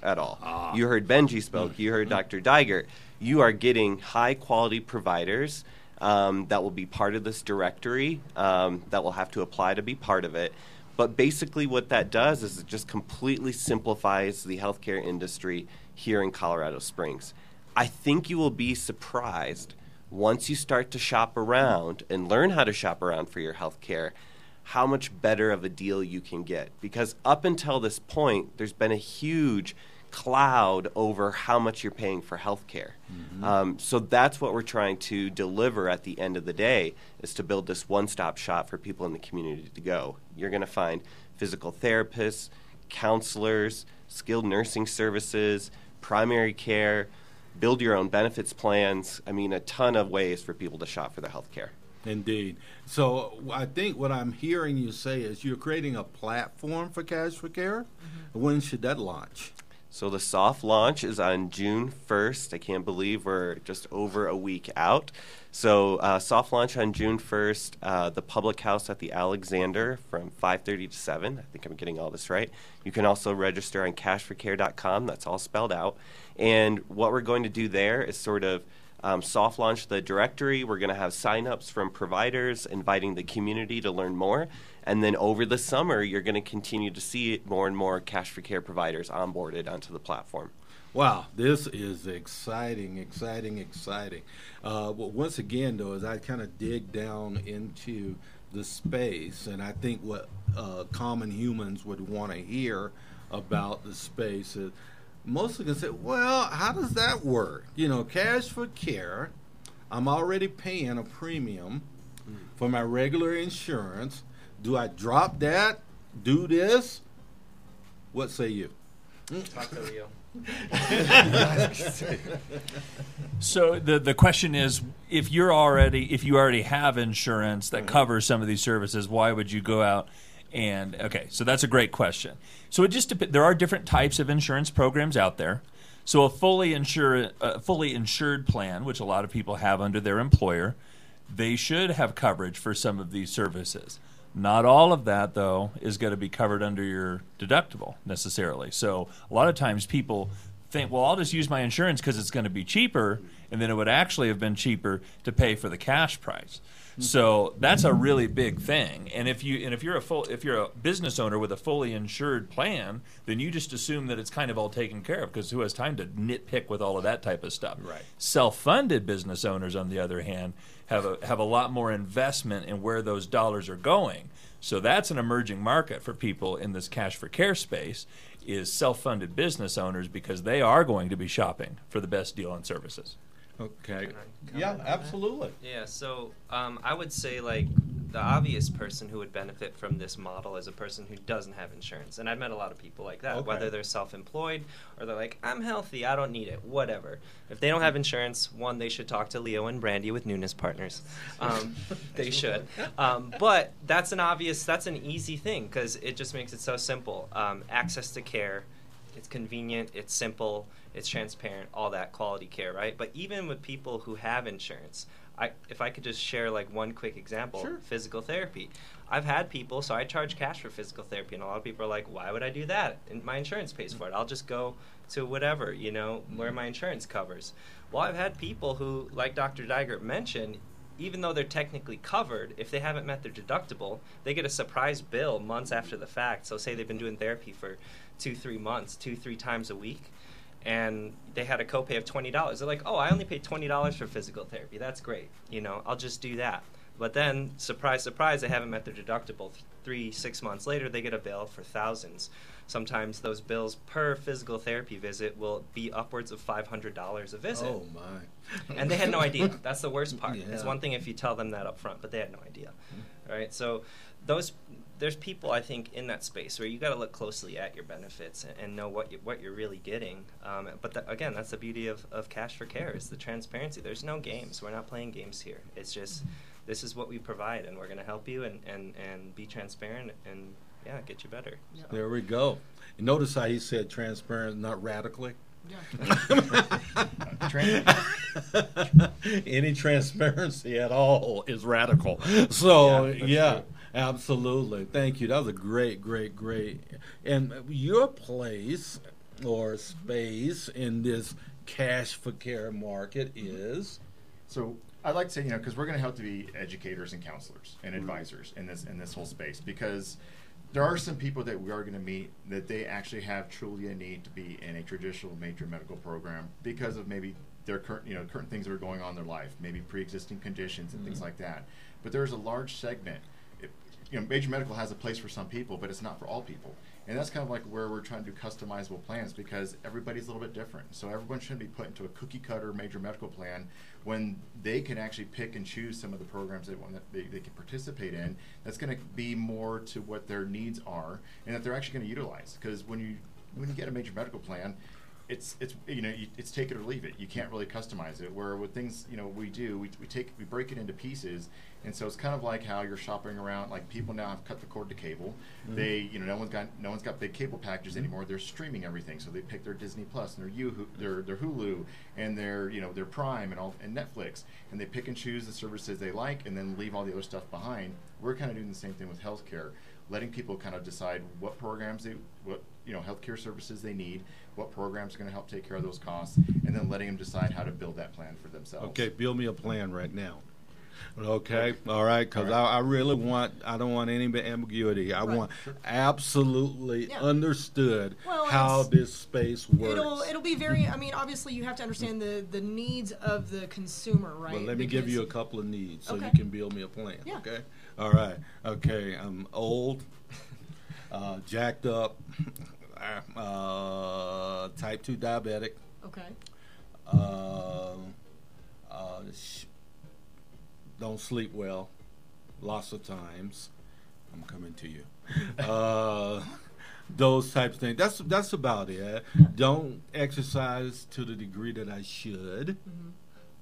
at all. You heard Benji spoke. You heard Dr. Dygert. You are getting high quality providers um, that will be part of this directory um, that will have to apply to be part of it. But basically, what that does is it just completely simplifies the healthcare industry here in Colorado Springs. I think you will be surprised once you start to shop around and learn how to shop around for your healthcare how much better of a deal you can get. Because up until this point, there's been a huge cloud over how much you're paying for healthcare. Um, so that's what we're trying to deliver at the end of the day is to build this one-stop shop for people in the community to go. You're going to find physical therapists, counselors, skilled nursing services, primary care, build your own benefits plans. I mean, a ton of ways for people to shop for their healthcare. Indeed. So I think what I'm hearing you say is you're creating a platform for Cash for Care. When should that launch? So the soft launch is on June 1st. I can't believe we're just over a week out. So uh, soft launch on June 1st. Uh, the public house at the Alexander from 5:30 to 7. I think I'm getting all this right. You can also register on cashforcare.com. That's all spelled out. And what we're going to do there is sort of um, soft launch the directory. We're going to have signups from providers, inviting the community to learn more. And then over the summer, you're going to continue to see more and more cash for care providers onboarded onto the platform. Wow, this is exciting, exciting, exciting. Uh, well, once again, though, as I kind of dig down into the space, and I think what uh, common humans would want to hear about the space is mostly going to say, well, how does that work? You know, cash for care, I'm already paying a premium for my regular insurance. Do I drop that? Do this? What say you? Talk to Leo. So the the question is, if you're already if you already have insurance that mm-hmm. covers some of these services, why would you go out and okay? So that's a great question. So it just dep- there are different types of insurance programs out there. So a fully insured a fully insured plan, which a lot of people have under their employer, they should have coverage for some of these services. Not all of that, though, is going to be covered under your deductible necessarily. So a lot of times people think, well, I'll just use my insurance because it's going to be cheaper, and then it would actually have been cheaper to pay for the cash price. So that's a really big thing. And if you and if you're a full if you're a business owner with a fully insured plan, then you just assume that it's kind of all taken care of because who has time to nitpick with all of that type of stuff? Right. Self-funded business owners, on the other hand, have a have a lot more investment in where those dollars are going. So that's an emerging market for people in this cash for care space is self-funded business owners because they are going to be shopping for the best deal on services. Okay. Yeah, comment that? absolutely. Yeah, so um, I would say like the obvious person who would benefit from this model is a person who doesn't have insurance. And I've met a lot of people like that, Okay. whether they're self employed or they're like, I'm healthy, I don't need it, whatever. If they don't have insurance, one, they should talk to Leo and Brandy with Nunes Partners. Um, they should. Um, but that's an obvious, that's an easy thing because it just makes it so simple. Um, access to care, it's convenient, it's simple, it's transparent, all that quality care, right? But even with people who have insurance, I, if I could just share like one quick example, Sure. physical therapy. I've had people, so I charge cash for physical therapy, and a lot of people are like, "Why would I do that? And my insurance pays for it. I'll just go to whatever, you know, where my insurance covers." Well, I've had people who, like Dr. Dygert mentioned, even though they're technically covered, if they haven't met their deductible, they get a surprise bill months after the fact. So, say they've been doing therapy for two, three months, two, three times a week, and they had a copay of twenty dollars. They're like, "Oh, I only paid twenty dollars for physical therapy. That's great. You know, I'll just do that." But then, surprise, surprise, they haven't met their deductible. Three, six months later, they get a bill for thousands. Sometimes those bills per physical therapy visit will be upwards of five hundred dollars a visit. Oh my! and they had no idea. That's the worst part. It's one thing if you tell them that up front, but they had no idea. Mm-hmm. Right? So those there's people I think in that space where you got to look closely at your benefits and, and know what you, what you're really getting. Um, but tha- again, that's the beauty of, of Cash for Care is the transparency. There's no games. We're not playing games here. It's just this is what we provide, and we're going to help you and, and, and be transparent and yeah, get you better. So. There we go. You notice how he said transparent, not radically. Any transparency at all is radical. So Yeah, yeah, true. Absolutely. Thank you. That was a great, great, great. And your place or space in this cash for care market is So I'd like to say, you know, because we're going to help to be educators and counselors and Mm-hmm. advisors in this in this whole space because there are some people that we are going to meet that they actually have truly a need to be in a traditional major medical program because of maybe their current, you know, current things that are going on in their life, maybe pre-existing conditions and Mm-hmm. things like that. But there's a large segment. You know, major medical has a place for some people, but it's not for all people. And that's kind of like where we're trying to do customizable plans because everybody's a little bit different. So everyone shouldn't be put into a cookie cutter major medical plan when they can actually pick and choose some of the programs they want that they, they can participate in. That's going to be more to what their needs are and that they're actually going to utilize. Because when you when you get a major medical plan, it's it's you know you, it's take it or leave it. You can't really customize it. Where with things you know we do, we, we take we break it into pieces, and so it's kind of like how you're shopping around. Like people now have cut the cord to cable. Mhm. They you know no one's got no one's got big cable packages anymore. They're streaming everything, so they pick their Disney Plus and their Hulu, their their Hulu and their you know their Prime and all and Netflix, and they pick and choose the services they like, and then leave all the other stuff behind. We're kind of doing the same thing with healthcare letting people kind of decide what programs they, what you know, healthcare services they need, what programs are going to help take care of those costs, and then letting them decide how to build that plan for themselves. Okay, build me a plan right now. Okay, all right, because All right. I, I really want, I don't want any ambiguity. I Right. want absolutely Yeah. understood Well, how this space works. It'll it'll be very. I mean, obviously, you have to understand the the needs of the consumer, right? But let me give you a couple of needs so Okay. you can build me a plan. Yeah. Okay. All right. Okay. I'm old, uh, jacked up, uh, type two diabetic. Okay. Uh, uh, sh- don't sleep well, lots of times. I'm coming to you. Uh, those types of things. That's that's about it. Don't exercise to the degree that I should. Mm-hmm.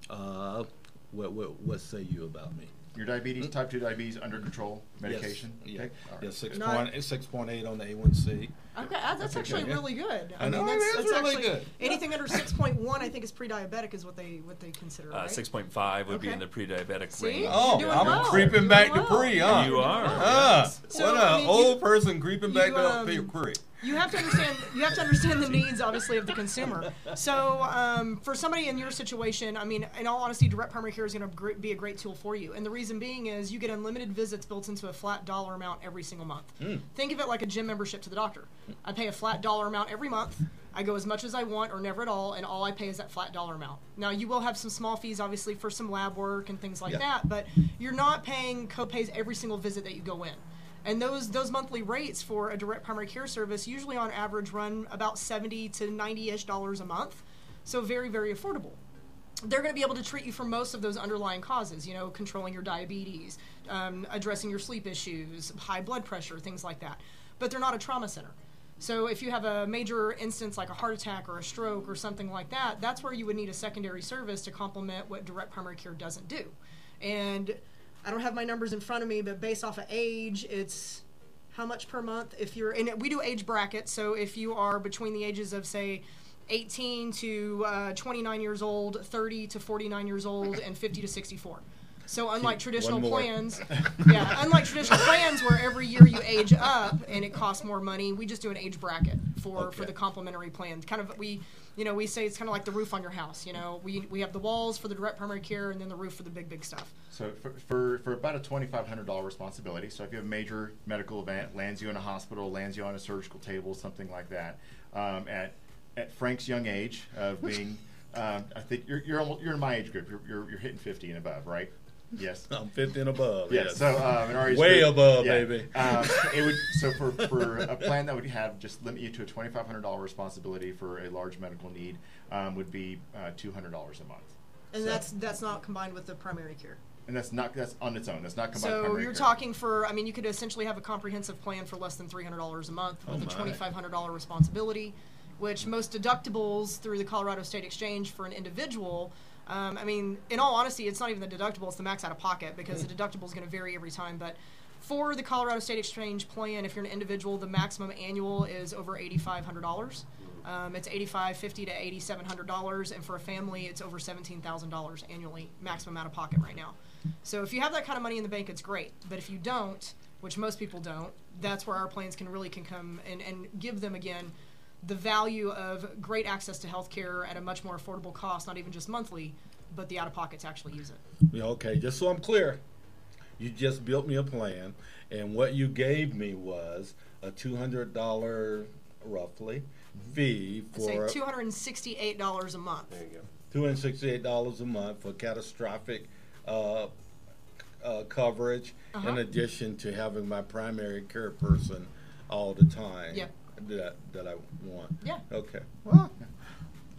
Uh, what what what say you about me? Your diabetes, type 2 diabetes, under control, medication? Yes. Yeah. Okay. Yeah. Six Not- point six point eight on the A1C. Okay, that- that's Okay, actually yeah. really good. I know, mean, that's, is that's really actually, good. Anything under six point one, I think, is pre-diabetic, is what they what they consider. Uh, right? 6.5 would be in the pre-diabetic See? range. Oh, doing I'm well. creeping Doing back well. to pre, huh? You are. Ah, So, what a I mean, you- old person creeping back you, to um, pre. pre. you have to understand you have to understand the needs obviously of the consumer so um, for somebody in your situation i mean in all honesty direct primary care is going to be a great tool for you and the reason being is you get unlimited visits built into a flat dollar amount every single month think of it like a gym membership to the doctor i pay a flat dollar amount every month i go as much as i want or never at all and all i pay is that flat dollar amount now you will have some small fees obviously for some lab work and things like Yeah. that but you're not paying copays every single visit that you go in and those those monthly rates for a direct primary care service usually on average run about 70 to 90 ish dollars a month. So very very affordable. they're going to be able to treat you for most of those underlying causes, you know, controlling your diabetes, um, addressing your sleep issues, high blood pressure, things like that. But they're not a trauma center. So if you have a major instance like a heart attack or a stroke or something like that, that's where you would need a secondary service to complement what direct primary care doesn't do. And I don't have my numbers in front of me, but based off of age, it's how much per month if you're and we do age brackets. So if you are between the ages of say 18 to uh, 29 years old, 30 to 49 years old, and 50 to 64. So unlike traditional plans, yeah, unlike traditional plans where every year you age up and it costs more money, we just do an age bracket for for the complementary plans. Kind of we, you know, we say it's kind of like the roof on your house. You know, we we have the walls for the direct primary care and then the roof for the big big stuff. So for, for, for about a twenty-five hundred dollar responsibility, so if you have a major medical event, lands you in a hospital, lands you on a surgical table, something like that, um, at at Frank's young age of being, um, I think you're you're almost, you're in my age group. You're, you're you're hitting fifty and above, right? Yes. I'm 50 and above. Yeah, yes. so um, in our age way group- above, yeah. baby. Um, it would so for, for a plan that would have just limit you to a twenty five hundred dollar responsibility for a large medical need um, would be uh, two hundred dollars a month, And So- that's that's not combined with the primary care. and that's not that's on its own. That's not combined. So primary you're care. talking for, I mean, you could essentially have a comprehensive plan for less than three hundred dollars a month with Oh a twenty five hundred dollar responsibility, which most deductibles through the Colorado State Exchange for an individual. Um, I mean, in all honesty, it's not even the deductible; it's the max out of pocket because the deductible is going to vary every time. But for the Colorado State Exchange plan, if you're an individual, the maximum annual is over eighty five hundred dollars. Um, it's eighty-five fifty to eighty-seven hundred dollars, and for a family, it's over seventeen thousand dollars annually, maximum out of pocket right now. So if you have that kind of money in the bank, it's great. But if you don't, which most people don't, that's where our plans can really can come and, and give them again the value of great access to health care at a much more affordable cost, not even just monthly, but the out of pocket to actually use it. Yeah, okay, just so I'm clear, you just built me a plan, and what you gave me was a two hundred dollar roughly fee I say for two hundred and sixty-eight dollars a month. There you go. two hundred sixty-eight dollars a month for catastrophic uh, uh, coverage, in Uh-huh. addition to having my primary care person all the time. Yep. That that I want. Yeah. Okay. Well,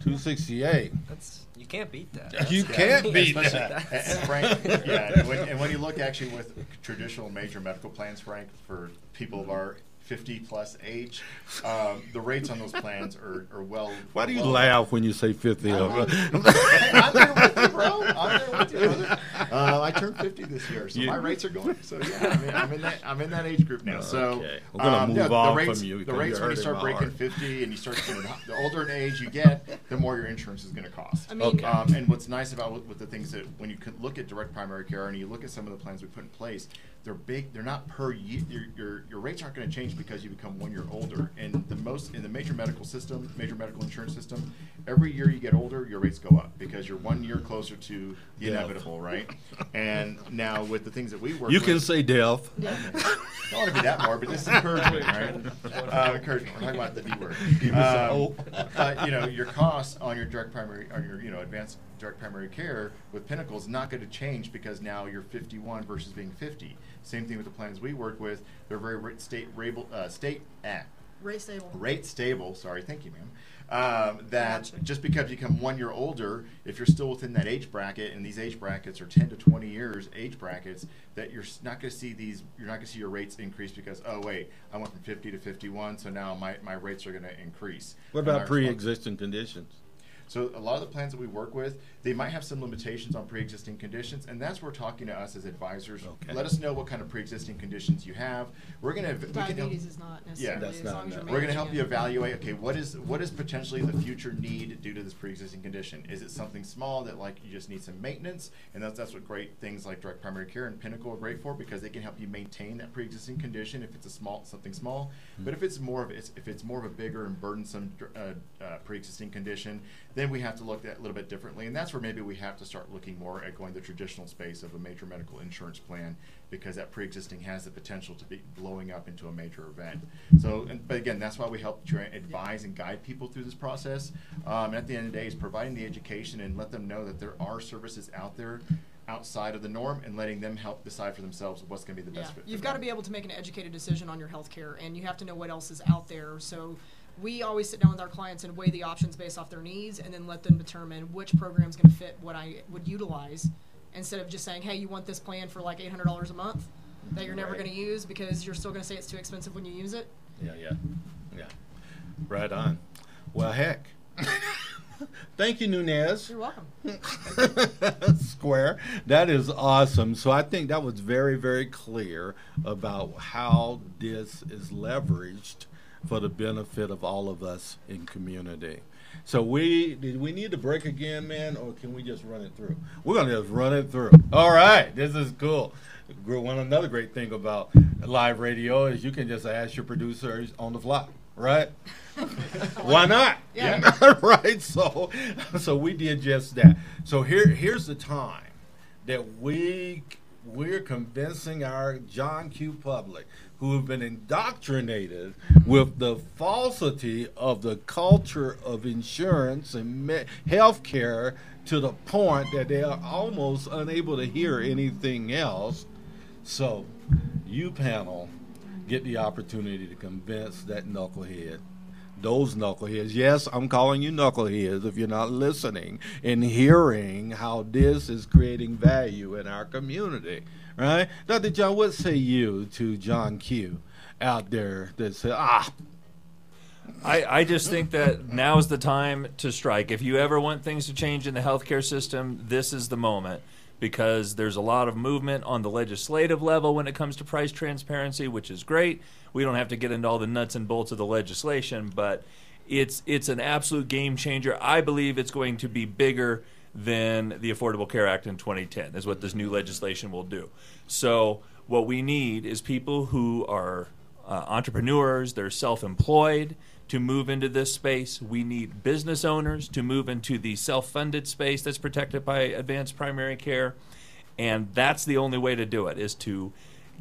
two sixty-eight. That's you can't beat that. You can't beat especially that. And, and Frank, yeah, and when, and when you look actually with traditional major medical plans, Frank, for people of our 50 plus age, um, the rates on those plans are, are well. Why do you well- laugh when you say fifty? I don't know. Hey, I'm there with you, bro. I'm there with you, brother. Uh, I turned 50 this year, so You- my rates are going. So yeah, I'm in, I'm in that I'm in that age group now. So Okay. We're gonna um, move yeah, on the from rates, you The rates when you start breaking heart. 50 and you start you know, the older in age you get, the more your insurance is going to cost. I mean- Okay. um, and what's nice about with, with the things that when you could look at direct primary care and you look at some of the plans we put in place, they're big. They're not per year. Your your, your rates aren't going to change because you become one year older. And the most in the major medical system, major medical insurance system, every year you get older, your rates go up because you're one year closer to the Death. inevitable, right? And now with the things that we work, You with, can say death. don't want to be that morbid. This is encouragement, right? Uh, encouragement. We're talking about the D word. Give me some hope. uh, you know, your costs on your direct primary, on your you know advanced direct primary care with Pinnacle is not going to change because now you're 51 versus being 50. Same thing with the plans we work with. They're very rate, state rabel, uh, state eh, Rate stable. rate stable. Sorry, thank you, ma'am. Um, that Gotcha. just because you become one year older, if you're still within that age bracket, and these age brackets are 10 to 20 years age brackets, that you're not going to see these, you're not going to see your rates increase because oh wait, I went from 50 to 51, so now my, my rates are going to increase. What about pre-existing conditions? So a lot of the plans that we work with, they might have some limitations on pre-existing conditions, and that's where talking to us as advisors. Okay. Let us know what kind of pre-existing conditions you have. We're gonna we can help- Diabetes is not necessarily That's as not- long as you're we're going to help it. you evaluate. Okay, what is what is potentially the future need due to this pre-existing condition? Is it something small that like you just need some maintenance? And that's that's what great things like direct primary care and Pinnacle are great for because they can help you maintain that pre-existing condition if it's a small something small. But if it's more of it's, if it's more of a bigger and burdensome uh, uh, pre-existing condition, then we have to look at a little bit differently. And that's where maybe we have to start looking more at going the traditional space of a major medical insurance plan because that pre-existing has the potential to be blowing up into a major event. So, and, but again, that's why we help try, advise and guide people through this process. Um, at the end of the day, is providing the education and let them know that there are services out there outside of the norm and letting them help decide for themselves what's going to be the Yeah, best fit. for you've got to be able to make an educated decision on your health care, and you have to know what else is out there. So, we always sit down with our clients and weigh the options based off their needs and then let them determine which program is going to fit what I would utilize instead of just saying, hey, you want this plan for like $800 a month that you're never Right. going to use because you're still going to say it's too expensive when you use it. Yeah, yeah, yeah. Right on. Well, heck. Thank you, Nunes. You're welcome. Square. That is awesome. So I think that was very, very clear about how this is leveraged for the benefit of all of us in community. So we did we need to break again, man, or can we just run it through? We're gonna just run it through. All right, this is cool. One another great thing about live radio is you can just ask your producers on the fly, right? Why not? Yeah. right. So, so we did just that. So here, here's the time that we we're convincing our John Q public who have been indoctrinated with the falsity of the culture of insurance and me- healthcare to the point that they are almost unable to hear anything else. So, you panel get the opportunity to convince that knucklehead those knuckleheads. Yes, I'm calling you knuckleheads if you're not listening and hearing how this is creating value in our community. Right? Dr. John, what say you to John Q out there that said, ah, I, I just think that now is the time to strike. If you ever want things to change in the healthcare system, this is the moment because there's a lot of movement on the legislative level when it comes to price transparency, which is great. We don't have to get into all the nuts and bolts of the legislation, but it's it's an absolute game changer. I believe it's going to be bigger than the Affordable Care Act in 2010 is what this new legislation will do. So what we need is people who are uh, entrepreneurs, they're self-employed to move into this space. We need business owners to move into the self-funded space that's protected by advanced primary care. And that's the only way to do it is to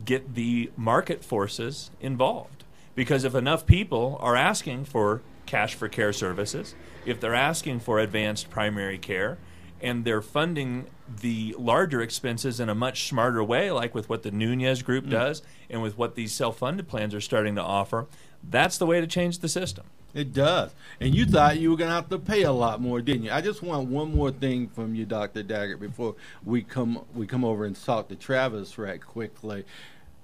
get the market forces involved. Because if enough people are asking for cash for care services, if they're asking for advanced primary care, and they're funding the larger expenses in a much smarter way, like with what the Nunes Group Mm. does and with what these self funded plans are starting to offer, that's the way to change the system. It does. And you thought you were going to have to pay a lot more, didn't you? I just want one more thing from you, Dr. Dygert, before we come we come over and talk to Travis right quickly.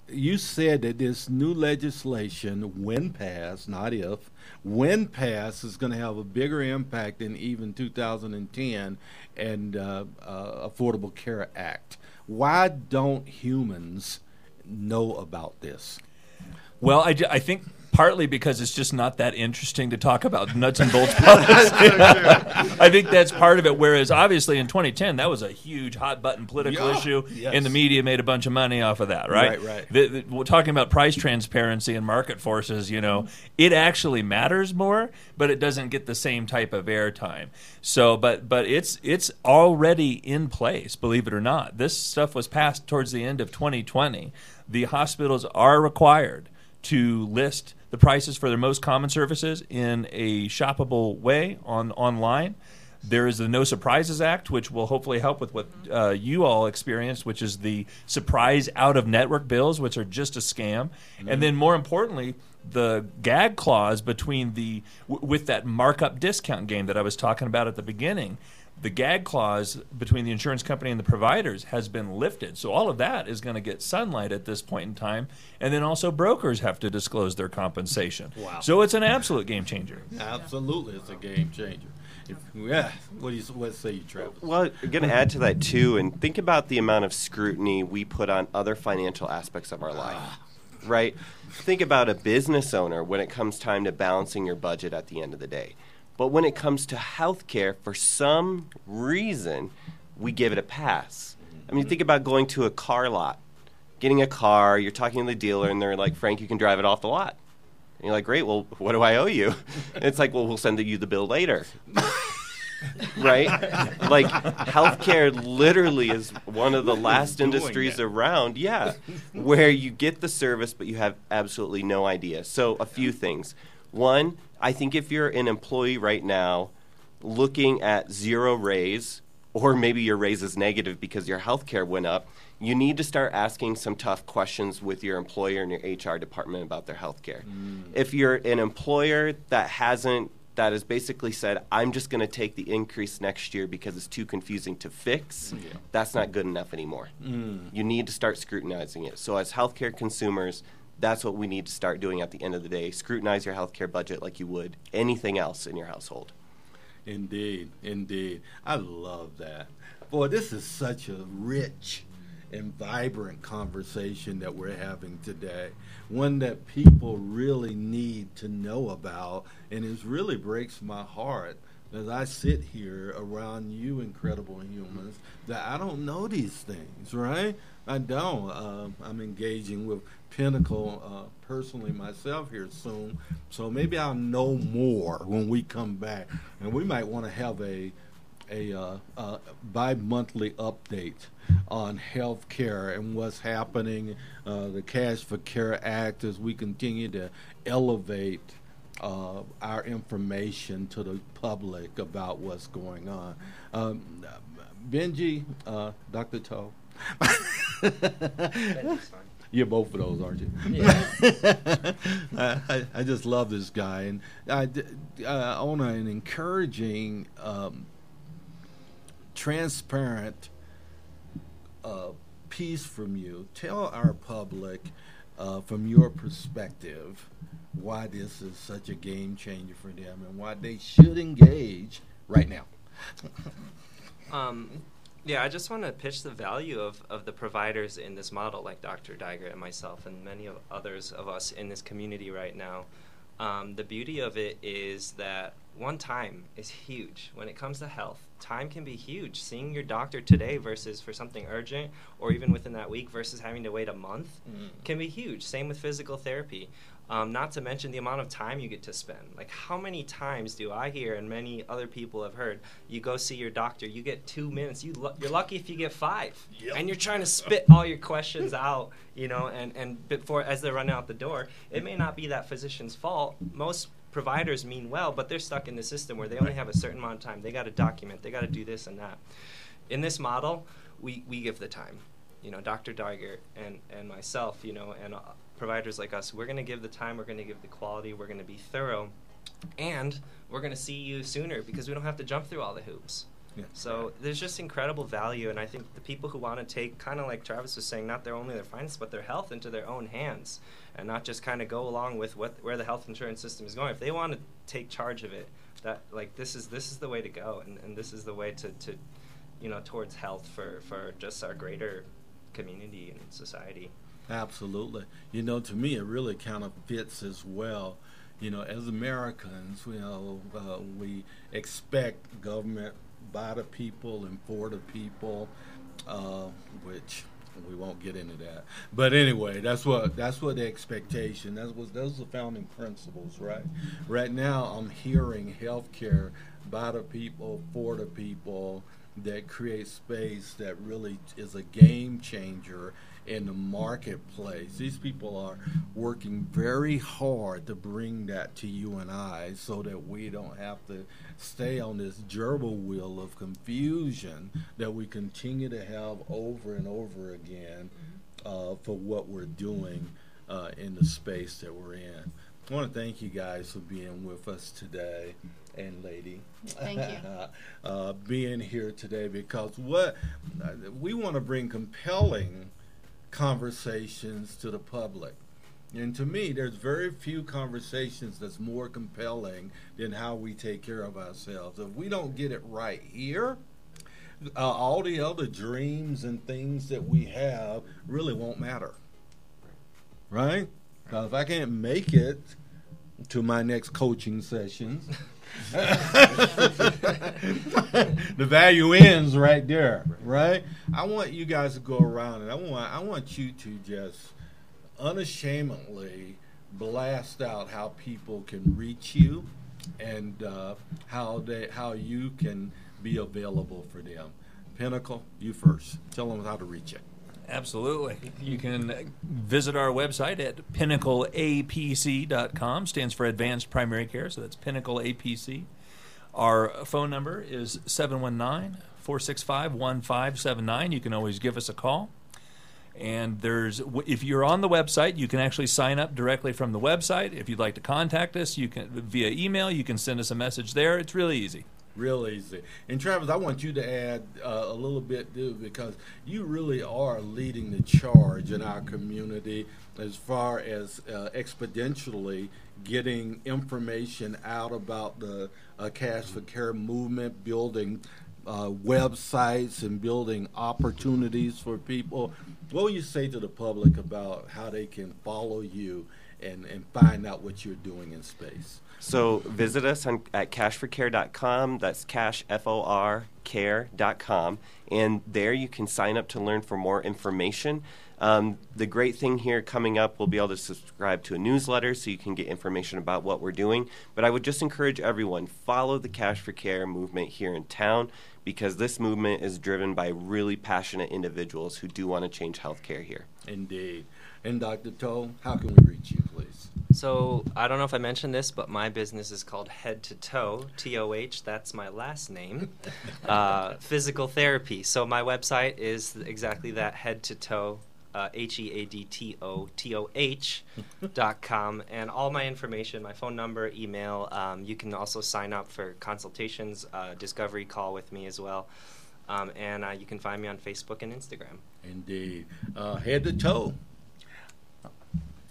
You said that this new legislation, when passed, not if, when passed, is going to have a bigger impact than even 2010 and uh, uh, Affordable Care Act. Why don't humans know about this? Well, I, I think partly because it's just not that interesting to talk about nuts and bolts policy. I think that's part of it. Whereas obviously in 2010 that was a huge hot button political Yeah, issue, yes. and the media made a bunch of money off of that. Right, Right, right. The, the, we're talking about price transparency and market forces. You know, it actually matters more, but it doesn't get the same type of airtime. So, but but it's it's already in place. Believe it or not, this stuff was passed towards the end of 2020. The hospitals are required to list the prices for their most common services in a shoppable way on online. There is the No Surprises Act, which will hopefully help with what uh, you all experienced, which is the surprise out of network bills, which are just a scam. And then, more importantly, the gag clause between the w- with that markup discount game that I was talking about at the beginning. The gag clause between the insurance company and the providers has been lifted. So all of that is going to get sunlight at this point in time. And then also brokers have to disclose their compensation. Wow. So it's an absolute game changer. Absolutely, it's a game changer. If, yeah, what do you what say you, Travis? Well, I'm going to add to that too, and think about the amount of scrutiny we put on other financial aspects of our life, right? Think about a business owner when it comes time to balancing your budget at the end of the day. But when it comes to healthcare, for some reason, we give it a pass. I mean, think about going to a car lot, getting a car, you're talking to the dealer, and they're like, Frank, you can drive it off the lot. And you're like, great, well, what do I owe you? And it's like, well, we'll send you the bill later. right? like healthcare literally is one of the last industries around, yeah, where you get the service but you have absolutely no idea. So a few things. One, I think if you're an employee right now looking at zero raise or maybe your raise is negative because your health care went up, you need to start asking some tough questions with your employer and your HR department about their health care. If you're an employer that hasn't that has basically said, I'm just going to take the increase next year because it's too confusing to fix, that's not good enough anymore. Mm. You need to start scrutinizing it. So, as healthcare consumers, that's what we need to start doing at the end of the day. Scrutinize your healthcare budget like you would anything else in your household. Indeed, indeed. I love that. Boy, this is such a rich and vibrant conversation that we're having today. One that people really need to know about, and it really breaks my heart as I sit here around you, incredible humans, that I don't know these things, right? I don't. Um, I'm engaging with Pinnacle uh, personally myself here soon, so maybe I'll know more when we come back, and we might want to have a a uh, uh, bi-monthly update on health care and what's happening, uh, the Cash for Care Act as we continue to elevate uh, our information to the public about what's going on. Um, Benji, uh, Dr. Toh. You're both of those, aren't you? I, I, I just love this guy, and I, d- uh, on an encouraging, um, transparent uh, piece from you. Tell our public, uh, from your perspective, why this is such a game changer for them and why they should engage right now. Um, yeah, I just want to pitch the value of, of the providers in this model, like Dr. Dygert and myself, and many of others of us in this community right now. Um, the beauty of it is that one time is huge when it comes to health. Time can be huge. Seeing your doctor today versus for something urgent, or even within that week versus having to wait a month, Mm. can be huge. Same with physical therapy. Um, not to mention the amount of time you get to spend. Like, how many times do I hear, and many other people have heard, you go see your doctor, you get two minutes. You you're lucky if you get five, and you're trying to spit all your questions out, you know, and and before as they're running out the door, it may not be that physician's fault. Most providers mean well, but they're stuck in the system where they only have a certain amount of time. They got to document. They got to do this and that. In this model, we we give the time. You know, Dr. Dygert and and myself, you know, and uh, providers like us, we're going to give the time, we're going to give the quality, we're going to be thorough, and we're going to see you sooner because we don't have to jump through all the hoops. Yeah. So there's just incredible value, and I think the people who want to take, kind of like Travis was saying, not their only their finances but their health into their own hands, and not just kind of go along with what where the health insurance system is going. If they want to take charge of it, that like this is this is the way to go, and, and this is the way to, to, you know, towards health for for just our greater community and society. Absolutely. You know, to me, it really kind of fits as well. You know, as Americans, you know, uh, we expect government by the people and for the people, uh, which we won't get into that. But anyway, that's what that's what the expectation. That was those are the founding principles, right? Right now, I'm hearing healthcare by the people for the people that create space that really is a game changer in the marketplace. These people are working very hard to bring that to you and I so that we don't have to stay on this gerbil wheel of confusion that we continue to have over and over again uh, for what we're doing uh, in the space that we're in. I want to thank you guys for being with us today, and lady. Thank you. uh, being here today because what uh, we want to bring compelling conversations to the public. And to me, there's very few conversations that's more compelling than how we take care of ourselves. If we don't get it right here, uh, all the other dreams and things that we have really won't matter. Right? 'Cause if I can't make it to my next coaching sessions, the value ends right there, right? I want you guys to go around and I want I want you to just unashamedly blast out how people can reach you and uh, how they how you can be available for them. Pinnacle, you first. Tell them how to reach you. Absolutely. You can visit our website at pinnacleapc.com. Stands for Advanced Primary Care, so that's Pinnacle APC. Our phone number is 719 465 1579. You can always give us a call. And there's, if you're on the website, you can actually sign up directly from the website. If you'd like to contact us, you can via email. You can send us a message there. It's really easy. Real easy. And Travis, I want you to add uh, a little bit too, because you really are leading the charge in our community as far as uh, exponentially getting information out about the uh, Cash for Care movement, building uh, websites and building opportunities for people. What will you say to the public about how they can follow you and, and find out what you're doing in space? So visit us on, at cashforcare.com. That's cash, F O R, care.com. And there you can sign up to learn for more information. Um, the great thing here coming up, we'll be able to subscribe to a newsletter so you can get information about what we're doing. But I would just encourage everyone follow the Cash for Care movement here in town because this movement is driven by really passionate individuals who do want to change healthcare here. Indeed. And Dr. Toh, how can we reach you, please? So I don't know if I mentioned this, but my business is called Head to Toe, T O H. That's my last name. uh, physical therapy. So my website is exactly that, Head to Toe. Uh, H E A D T O T O H dot com, and all my information, my phone number, email. Um, you can also sign up for consultations, uh, discovery call with me as well, um, and uh, you can find me on Facebook and Instagram. Indeed. Uh, head to toe.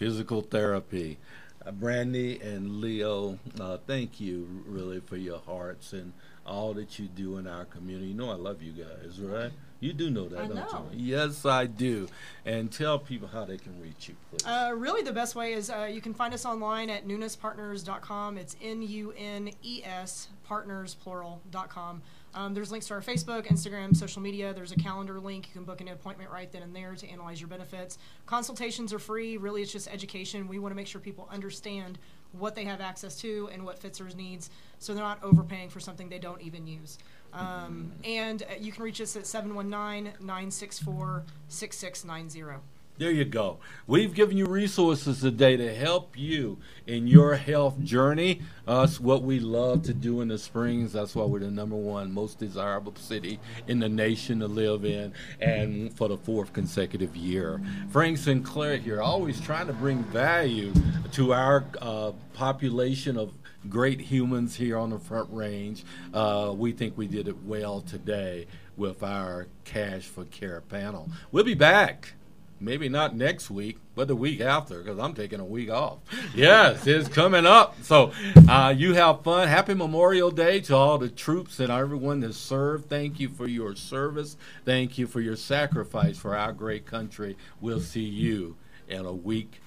Physical therapy. Uh, Brandy and Leo, uh, thank you really for your hearts and all that you do in our community. You know I love you guys, right? You do know that, I don't know. you? Yes, I do. And tell people how they can reach you, please. Uh, really, the best way is uh, you can find us online at nunespartners.com. It's N U N E S partners plural.com. Um, there's links to our Facebook, Instagram, social media. There's a calendar link. You can book an appointment right then and there to analyze your benefits. Consultations are free. Really, it's just education. We want to make sure people understand what they have access to and what fits their needs so they're not overpaying for something they don't even use. Um, and uh, you can reach us at 719 964 6690. There you go. We've given you resources today to help you in your health journey. Us, what we love to do in the Springs. That's why we're the number one most desirable city in the nation to live in, and for the fourth consecutive year. Frank Sinclair here, always trying to bring value to our uh, population of great humans here on the Front Range. Uh, we think we did it well today with our Cash for Care panel. We'll be back maybe not next week, but the week after, because I'm taking a week off. Yes, it's coming up. So uh, you have fun. Happy Memorial Day to all the troops and everyone that served. Thank you for your service. Thank you for your sacrifice for our great country. We'll see you in a week,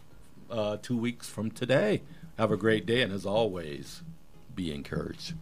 uh, two weeks from today. Have a great day, and as always, be encouraged.